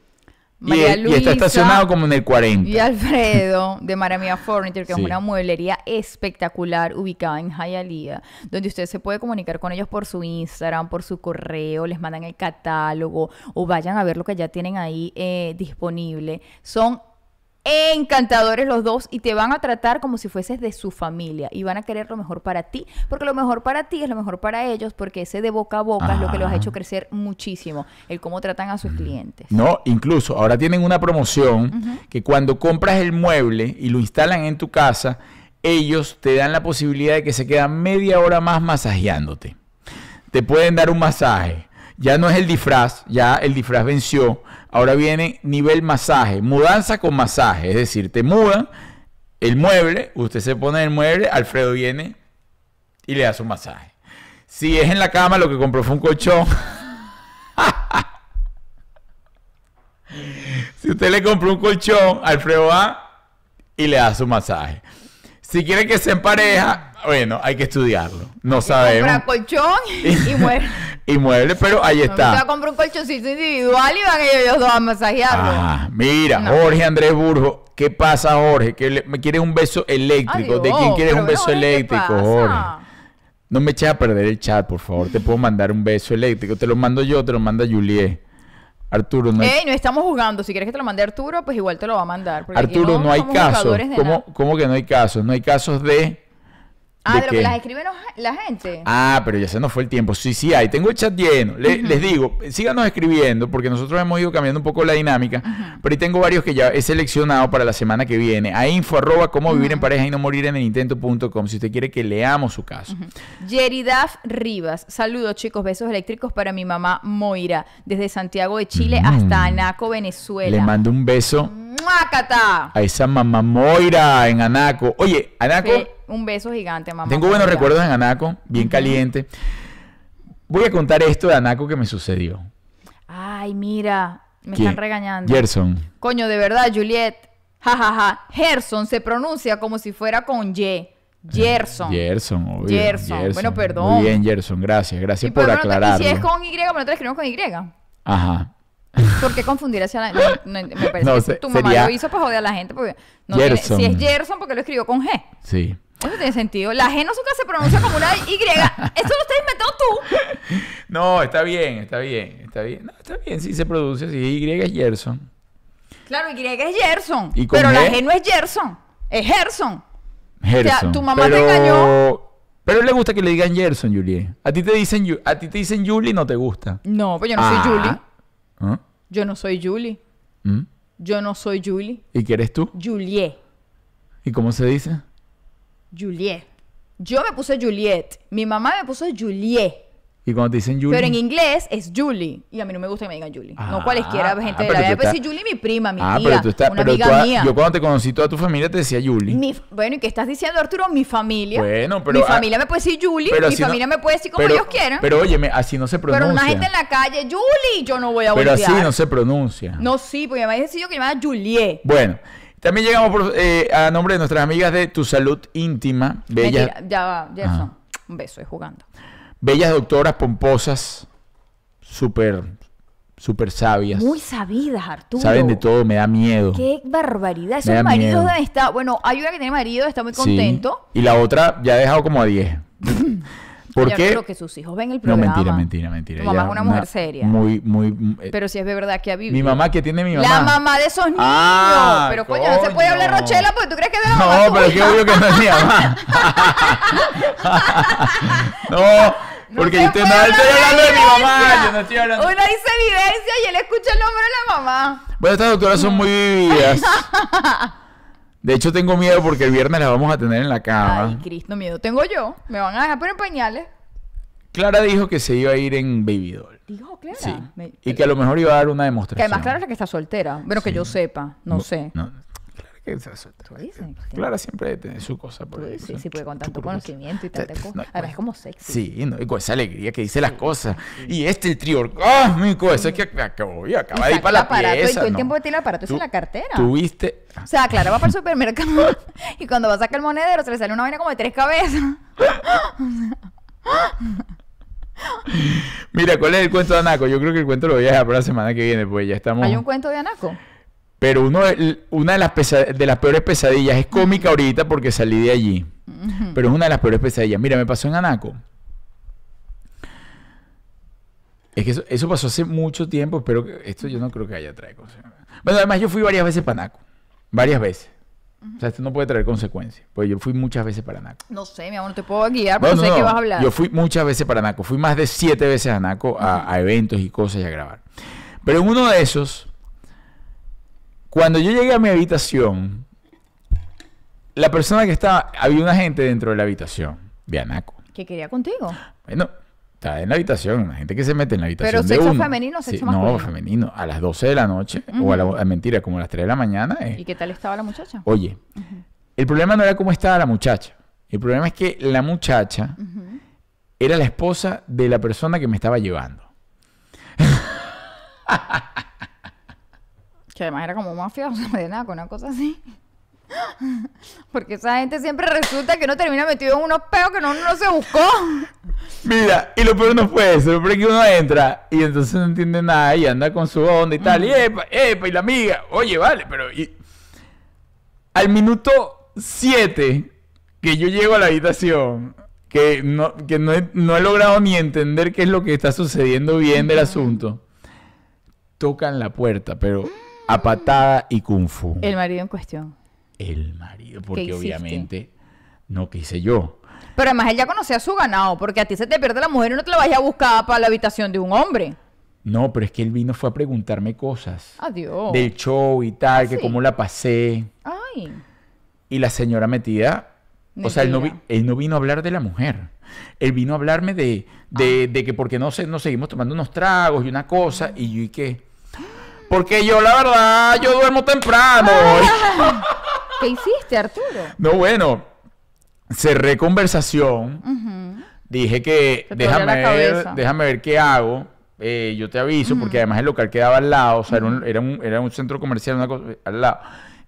Y, está estacionado como en el 40. Y Alfredo de Maramia Furniture, que Sí. es una mueblería espectacular ubicada en Hialeah, donde usted se puede comunicar con ellos por su Instagram, por su correo, les mandan el catálogo o vayan a ver lo que ya tienen ahí eh, disponible. Son encantadores los dos y te van a tratar como si fueses de su familia y van a querer lo mejor para ti, porque lo mejor para ti es lo mejor para ellos, porque ese de boca a boca es lo que los ha hecho crecer muchísimo, el cómo tratan a sus clientes. No, incluso ahora tienen una promoción que cuando compras el mueble y lo instalan en tu casa, ellos te dan la posibilidad de que se quedan media hora más masajeándote. Te pueden dar un masaje. Ya no es el disfraz, ya el disfraz venció. Ahora viene nivel masaje, mudanza con masaje. Es decir, te mudan el mueble, usted se pone en el mueble, Alfredo viene y le da su masaje. Si es en la cama, lo que compró fue un colchón. Si usted le compró un colchón, Alfredo va y le da su masaje. Si quiere que se empareja, bueno, hay que estudiarlo. No sabemos. Compra colchón y muere. Y mueble, pero ahí está. comprar un colchoncito individual y van ellos dos a masajearlo. Ah, mira, No. Jorge Andrés Burgo. ¿Qué pasa, Jorge? Que le- me quieres un beso eléctrico. ¿De quién quieres un beso Jorge, ¿qué eléctrico? Jorge? No me eches a perder el chat, por favor. Te puedo mandar un beso eléctrico. Te lo mando yo, te lo manda Juliet. Arturo, no hay Ey, no estamos jugando. Si quieres que te lo mande Arturo, pues igual te lo va a mandar. Arturo, no, hay casos. jugadores de ¿Cómo, nada. cómo que no hay casos? No hay casos de... Ah, de, lo que qué? las escribe la gente. Ah, pero ya se nos fue el tiempo. Sí, sí hay. Tengo el chat lleno. Le- Les digo, síganos escribiendo porque nosotros hemos ido cambiando un poco la dinámica. Pero ahí tengo varios que ya he seleccionado para la semana que viene. A info arroba cómo vivir en pareja y no morir en el intento.com si usted quiere que leamos su caso. Yeridaf Rivas. Saludos, chicos. Besos eléctricos para mi mamá Moira. Desde Santiago de Chile Mm. hasta Anaco, Venezuela. Le mando un beso ¡Muácata! a esa mamá Moira en Anaco. Oye, Anaco, Un beso gigante, mamá. tengo buenos Moira. recuerdos en Anaco, bien caliente. Voy a contar esto de Anaco que me sucedió. Ay, mira. Me ¿Quién? están regañando. Gerson. Coño, de verdad, Juliet. Ja, ja, ja. Gerson se pronuncia como si fuera con Y. Gerson. Gerson, obvio. Gerson. Bueno, perdón. Muy bien, Gerson. Gracias. Gracias Y por pero no te- aclararlo. Y si es con Y, ¿por qué no te escribimos con Y? Ajá. ¿Por qué confundir hacia la no, no, Me parece No, que se- tu mamá sería- lo hizo para joder a la gente. Porque no tiene- Gerson. si es Gerson, porque lo escribió con G. Sí. Eso tiene sentido. La G no nunca se pronuncia como una Y. Eso lo estás inventando tú. No, está bien, está bien, está bien. No, está bien, sí se produce así. Y es Gerson. Claro, Y es Gerson. ¿Y con pero la G? No es Gerson. Es Gerson. Gerson. tu mamá te engañó. Pero le gusta que le digan Gerson, Julie. A ti te dicen, a ti te dicen Julie y no te gusta. No, pues yo no Ah. soy Julie. ¿Ah? Yo no soy Julie. ¿Mm? Yo no soy Julie. ¿Y qué eres tú? Juliet. ¿Y cómo se dice? Juliet. Yo me puse Juliet. Mi mamá me puso Juliet. ¿Y cuando te dicen Julie? Pero en inglés es Julie. Y a mí no me gusta que me digan Julie. no Ah, cualesquiera gente ah, de pero la vida. Pues estás- sí, Julie, mi prima, mi ah, tía, pero tú estás... una pero amiga tú has- mía. Yo cuando te conocí toda tu familia te decía Julie. Mi- bueno, ¿y qué estás diciendo, Arturo? Mi familia. Bueno, pero- Mi ah, familia me puede decir Julie. pero Mi no- familia me puede decir como pero- ellos quieran. Pero óyeme, así no se pronuncia. Pero una gente en la calle, Julie, yo no voy a Pero voltear. así no se pronuncia. No, sí, porque me había decidido que llamaba Juliet. Bueno, también llegamos por, eh, a nombre de nuestras amigas de Tu Salud Íntima, bellas, Mentira, ya va, Gerson. Un beso, estoy jugando. Bellas doctoras pomposas, súper, súper sabias. Muy sabidas, Arturo. Saben de todo, me da miedo. Qué barbaridad. Esos maridos deben estar. Bueno, hay una que tiene marido, está muy Sí. contento. Y la otra ya ha dejado como a 10. ¿Por Ay, qué? Arturo, que sus hijos ven el No, programa. mentira, mentira, mentira. Tu mamá Ella es una mujer seria. Muy, muy... eh, Pero si es de verdad que ha vivido. mi mamá, que tiene mi mamá? La mamá de esos niños. Ah, pero coño, no se puede coño. hablar Rochela porque tú crees que es de la mamá No, pero tuya. obvio que no es mi mamá. no, No porque se yo estoy, hablando de mi mamá. Yo no estoy hablando. Uno dice evidencia y él escucha el nombre de la mamá. Bueno, estas doctoras son muy vividas. De hecho, tengo miedo porque el viernes las vamos a tener en la Ay, cama. Cristo, miedo tengo yo. Me van a dejar poner pañales. Clara dijo que se iba a ir en Baby Doll. Dijo, Clara. Sí. Me- Y que a lo mejor iba a dar una Que demostración. además Clara es la que está soltera. Bueno, que yo sepa. No, sé. No, Clara que dices. Clara siempre debe tener su cosa por ahí. dices, sí, puede con tanto conocimiento y tanta cosa. no, Además es como sexy. Sí, no, y con esa alegría que dice las cosas. Y este el trío orgásmico, eso es que acabó, y acaba de ir para la aparato, y pieza. todo el no. tiempo que tiene el aparato es en la cartera. Tuviste... O sea, Clara va para el supermercado y cuando va a sacar el monedero se le sale una vaina como de tres cabezas. Mira, ¿cuál es el cuento de Anaco? Yo creo que el cuento lo voy a dejar para la semana que viene, pues ya estamos... Hay un cuento de Anaco. Pero uno de- una de las, de las peores pesadillas es cómica ahorita porque salí de allí. Pero es una de las peores pesadillas. Mira, me pasó en Anaco. Es que eso, eso pasó hace mucho tiempo. Que esto yo no creo que haya traído consecuencias. Bueno, además yo fui varias veces para Anaco. Varias veces. O sea, esto no puede traer consecuencias. Pues yo fui muchas veces para Anaco. No sé, mi amor, no te puedo guiar porque No, no, sé no, qué vas a hablar. Yo fui muchas veces para Anaco. Fui más de siete veces a Anaco a, a eventos y cosas y a grabar. Pero en uno de esos, cuando yo llegué a mi habitación, la persona que estaba, había una gente dentro de la habitación de Anaco. ¿Qué quería contigo? Bueno, estaba en la habitación, una gente que se mete en la habitación Pero de sexo uno. femenino o sexo No, masculino. femenino. A las 12 de la noche, o a la, a mentira, como a las 3 de la mañana. eh, ¿Y qué tal estaba la muchacha? Oye, el problema no era cómo estaba la muchacha. El problema es que la muchacha era la esposa de la persona que me estaba llevando. Que además era como mafioso de nada, con una cosa así. Porque esa gente siempre resulta que no termina metido en unos peos que no, no se buscó. Mira, y lo peor no fue eso, lo peor es que uno entra y entonces no entiende nada y anda con su onda y tal, y epa, epa, y la amiga, oye, vale, pero y- al minuto 7 que yo llego a la habitación, que no, que no he, no he logrado ni entender qué es lo que está sucediendo bien del asunto, tocan la puerta, pero a patada y kung fu. El marido en cuestión. El marido, porque obviamente No, ¿qué hice yo? Pero además él ya conocía a su ganado, porque a ti se te pierde la mujer y no te la vayas a buscar para la habitación de un hombre. No, pero es que él vino fue a preguntarme cosas. Adiós. Del show y tal, que sí? cómo la pasé. Ay. Y la señora metida. O sea, él no, vi- él no vino a hablar de la mujer. Él vino a hablarme de, de, de que porque no se, nos seguimos tomando unos tragos y una cosa. Y yo, ¿y qué? Porque yo, la verdad, yo duermo temprano. ¿Qué hiciste, Arturo? No, bueno, cerré conversación. Dije que Se déjame ver, déjame ver qué hago. eh, yo te aviso, porque además el local quedaba al lado, o sea, era, un, era, un, era un centro comercial una cosa, al lado.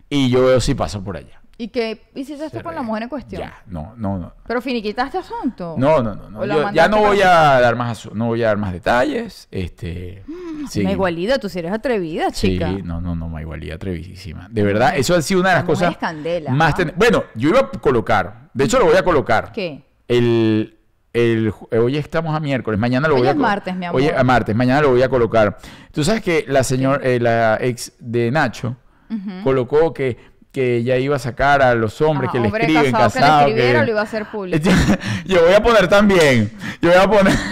Y yo veo si paso por allá. ¿Y qué hiciste esto con la mujer en cuestión? Ya, no, no, no. Pero finiquitaste asunto. No, no, no. no. ¿O la Yo ya no voy a dar más no voy a dar más detalles. Este. Sí. Me igualida, tú si eres atrevida, chica. Sí, no, no, no, ma igualidad atrevidísima. De verdad, eso ha sido una de las La cosas es candela, más ten- Bueno, yo iba a colocar, de hecho lo voy a colocar. ¿Qué? El, el eh, hoy estamos a miércoles, mañana lo Hoy voy a es co- martes, mi amor. Hoy a martes, mañana lo voy a colocar. Tú sabes que la señora, eh, la ex de Nacho, colocó que, que ella iba a sacar a los hombres Ajá, que le escriben, casado que le lo iba a hacer público. Yo voy a poner también. Yo voy a poner.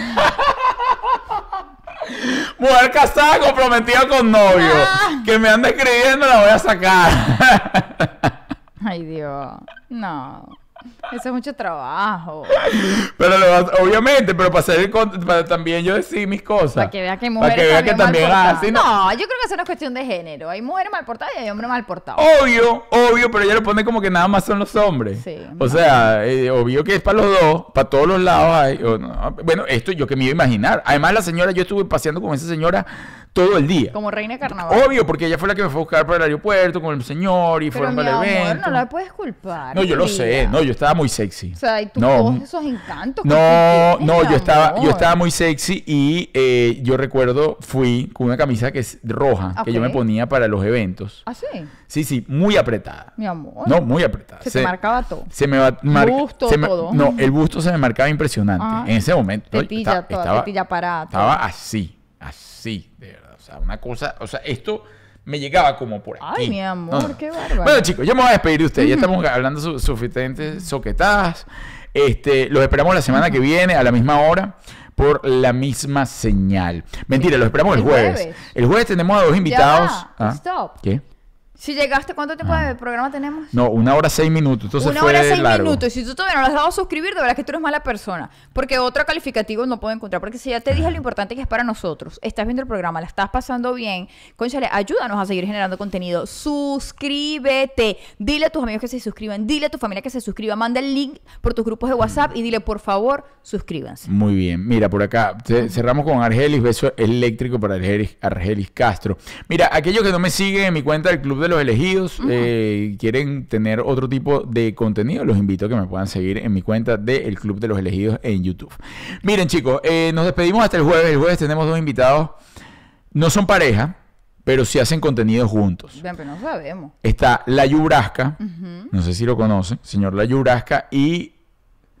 Mujer casada comprometida con novio. Ah. Que me anda escribiendo, la voy a sacar. Ay, Dios. No. Eso es mucho trabajo. pero lo vas- obviamente, pero para hacer el para también yo decir mis cosas. Para que vea que hay Para mujeres que vea que también, así. ¿no? No, yo creo que eso no es cuestión de género. Hay mujeres mal portadas y hay hombres mal portados. Obvio, obvio, pero ella lo pone como que nada más son los hombres. Sí, o no. sea, eh, obvio que es para los dos, para todos los lados hay. no. Bueno, esto yo que me iba a imaginar. Además, la señora, yo estuve paseando con esa señora todo el día. Como reina de carnaval. Obvio, porque ella fue la que me fue a buscar para el aeropuerto con el señor y Pero fueron mi para el amor, evento. no la puedes culpar. No, yo lo vida. sé, no, yo estaba muy sexy. O sea, y tú no, esos encantos. que no, tienes, no, yo estaba, yo estaba muy sexy y eh, yo recuerdo fui con una camisa que es roja que yo me ponía para los eventos. ¿Ah, sí? Sí, sí, muy apretada. Mi amor. No, muy apretada. Se te marcaba todo. Se me va mar- Busto, se me- todo. No, el busto se me marcaba impresionante Ah. en ese momento. Tetilla, Estaba- toda, estaba- tetilla parada. Estaba así, así, de verdad. O sea, una cosa, o sea, esto me llegaba como por aquí. Ay, mi amor, qué bárbaro. Bueno, chicos, yo me voy a despedir de ustedes. Ya estamos hablando su- suficientes soquetadas. Este, los esperamos la semana que viene a la misma hora por la misma señal. Mentira, los esperamos el, El jueves. jueves. El jueves tenemos a dos invitados. ¿Ah? stop. ¿Qué? Si llegaste, ¿cuánto tiempo de programa tenemos? No, una hora seis minutos. Entonces Una fue hora seis largo. minutos. Y si tú todavía no le has dado a suscribir, de verdad que tú eres mala persona. Porque otro calificativo no puedo encontrar. Porque si ya te dije lo importante que es para nosotros, estás viendo el programa, la estás pasando bien, conchale, ayúdanos a seguir generando contenido. Suscríbete. Dile a tus amigos que se suscriban. Dile a tu familia que se suscriba. Manda el link por tus grupos de WhatsApp y dile, por favor, suscríbanse. Muy bien, mira por acá, ce- cerramos con Argelis, beso eléctrico para Argelis, Argelis Castro. Mira, aquellos que no me siguen en mi cuenta del Club de los Elegidos, eh, quieren tener otro tipo de contenido, los invito a que me puedan seguir en mi cuenta del Club de los Elegidos en YouTube. Miren chicos, eh, nos despedimos hasta el jueves, el jueves tenemos dos invitados, no son pareja, pero sí hacen contenido juntos. Bien, pero no sabemos. Está La Yubrasca, no sé si lo conocen, señor La Yubrasca, y...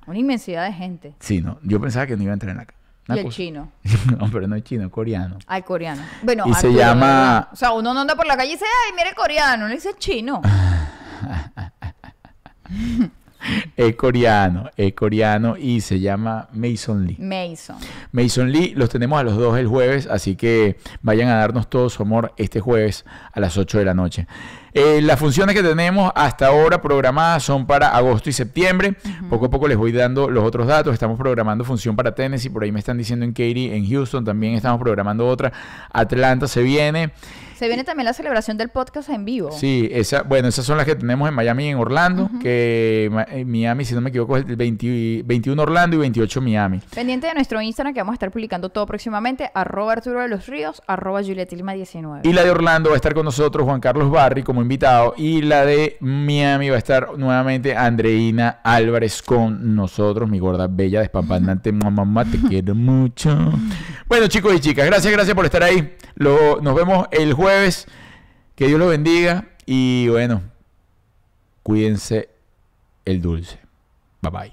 Una inmensidad de gente. Sí, no, yo pensaba que no iba a entrar en acá. Y el cosa- chino. no, pero no es chino, es coreano. Al coreano. Bueno, Y se Arturo, llama-. O sea, uno no anda por la calle y dice, ay, mire coreano. Le dice chino. Es coreano, es coreano y se llama Mason Lee. Mason. Mason Lee, los tenemos a los dos el jueves, así que vayan a darnos todo su amor este jueves a las 8 de la noche. Eh, las funciones que tenemos hasta ahora programadas son para agosto y septiembre. Poco a poco les voy dando los otros datos. Estamos programando función para Tennessee, por ahí me están diciendo en Katy, en Houston también estamos programando otra. Atlanta se viene. Se viene también la celebración del podcast en vivo. Sí, esa, bueno, esas son las que tenemos en Miami y en Orlando, que en Miami, si no me equivoco, es el 20 21 Orlando y 28 Miami. Pendiente de nuestro Instagram que vamos a estar publicando todo próximamente. Arroba Arturo de los Ríos, arroba Juliet Lima 19. Y la de Orlando va a estar con nosotros Juan Carlos Barri como invitado. Y la de Miami va a estar nuevamente Andreina Álvarez con nosotros, mi gorda bella, despampanante. Mamá, te quiero mucho. Bueno, chicos y chicas, gracias, gracias por estar ahí. Lo- nos vemos el jueves. Que Dios los bendiga. Y bueno, cuídense el dulce. Bye bye.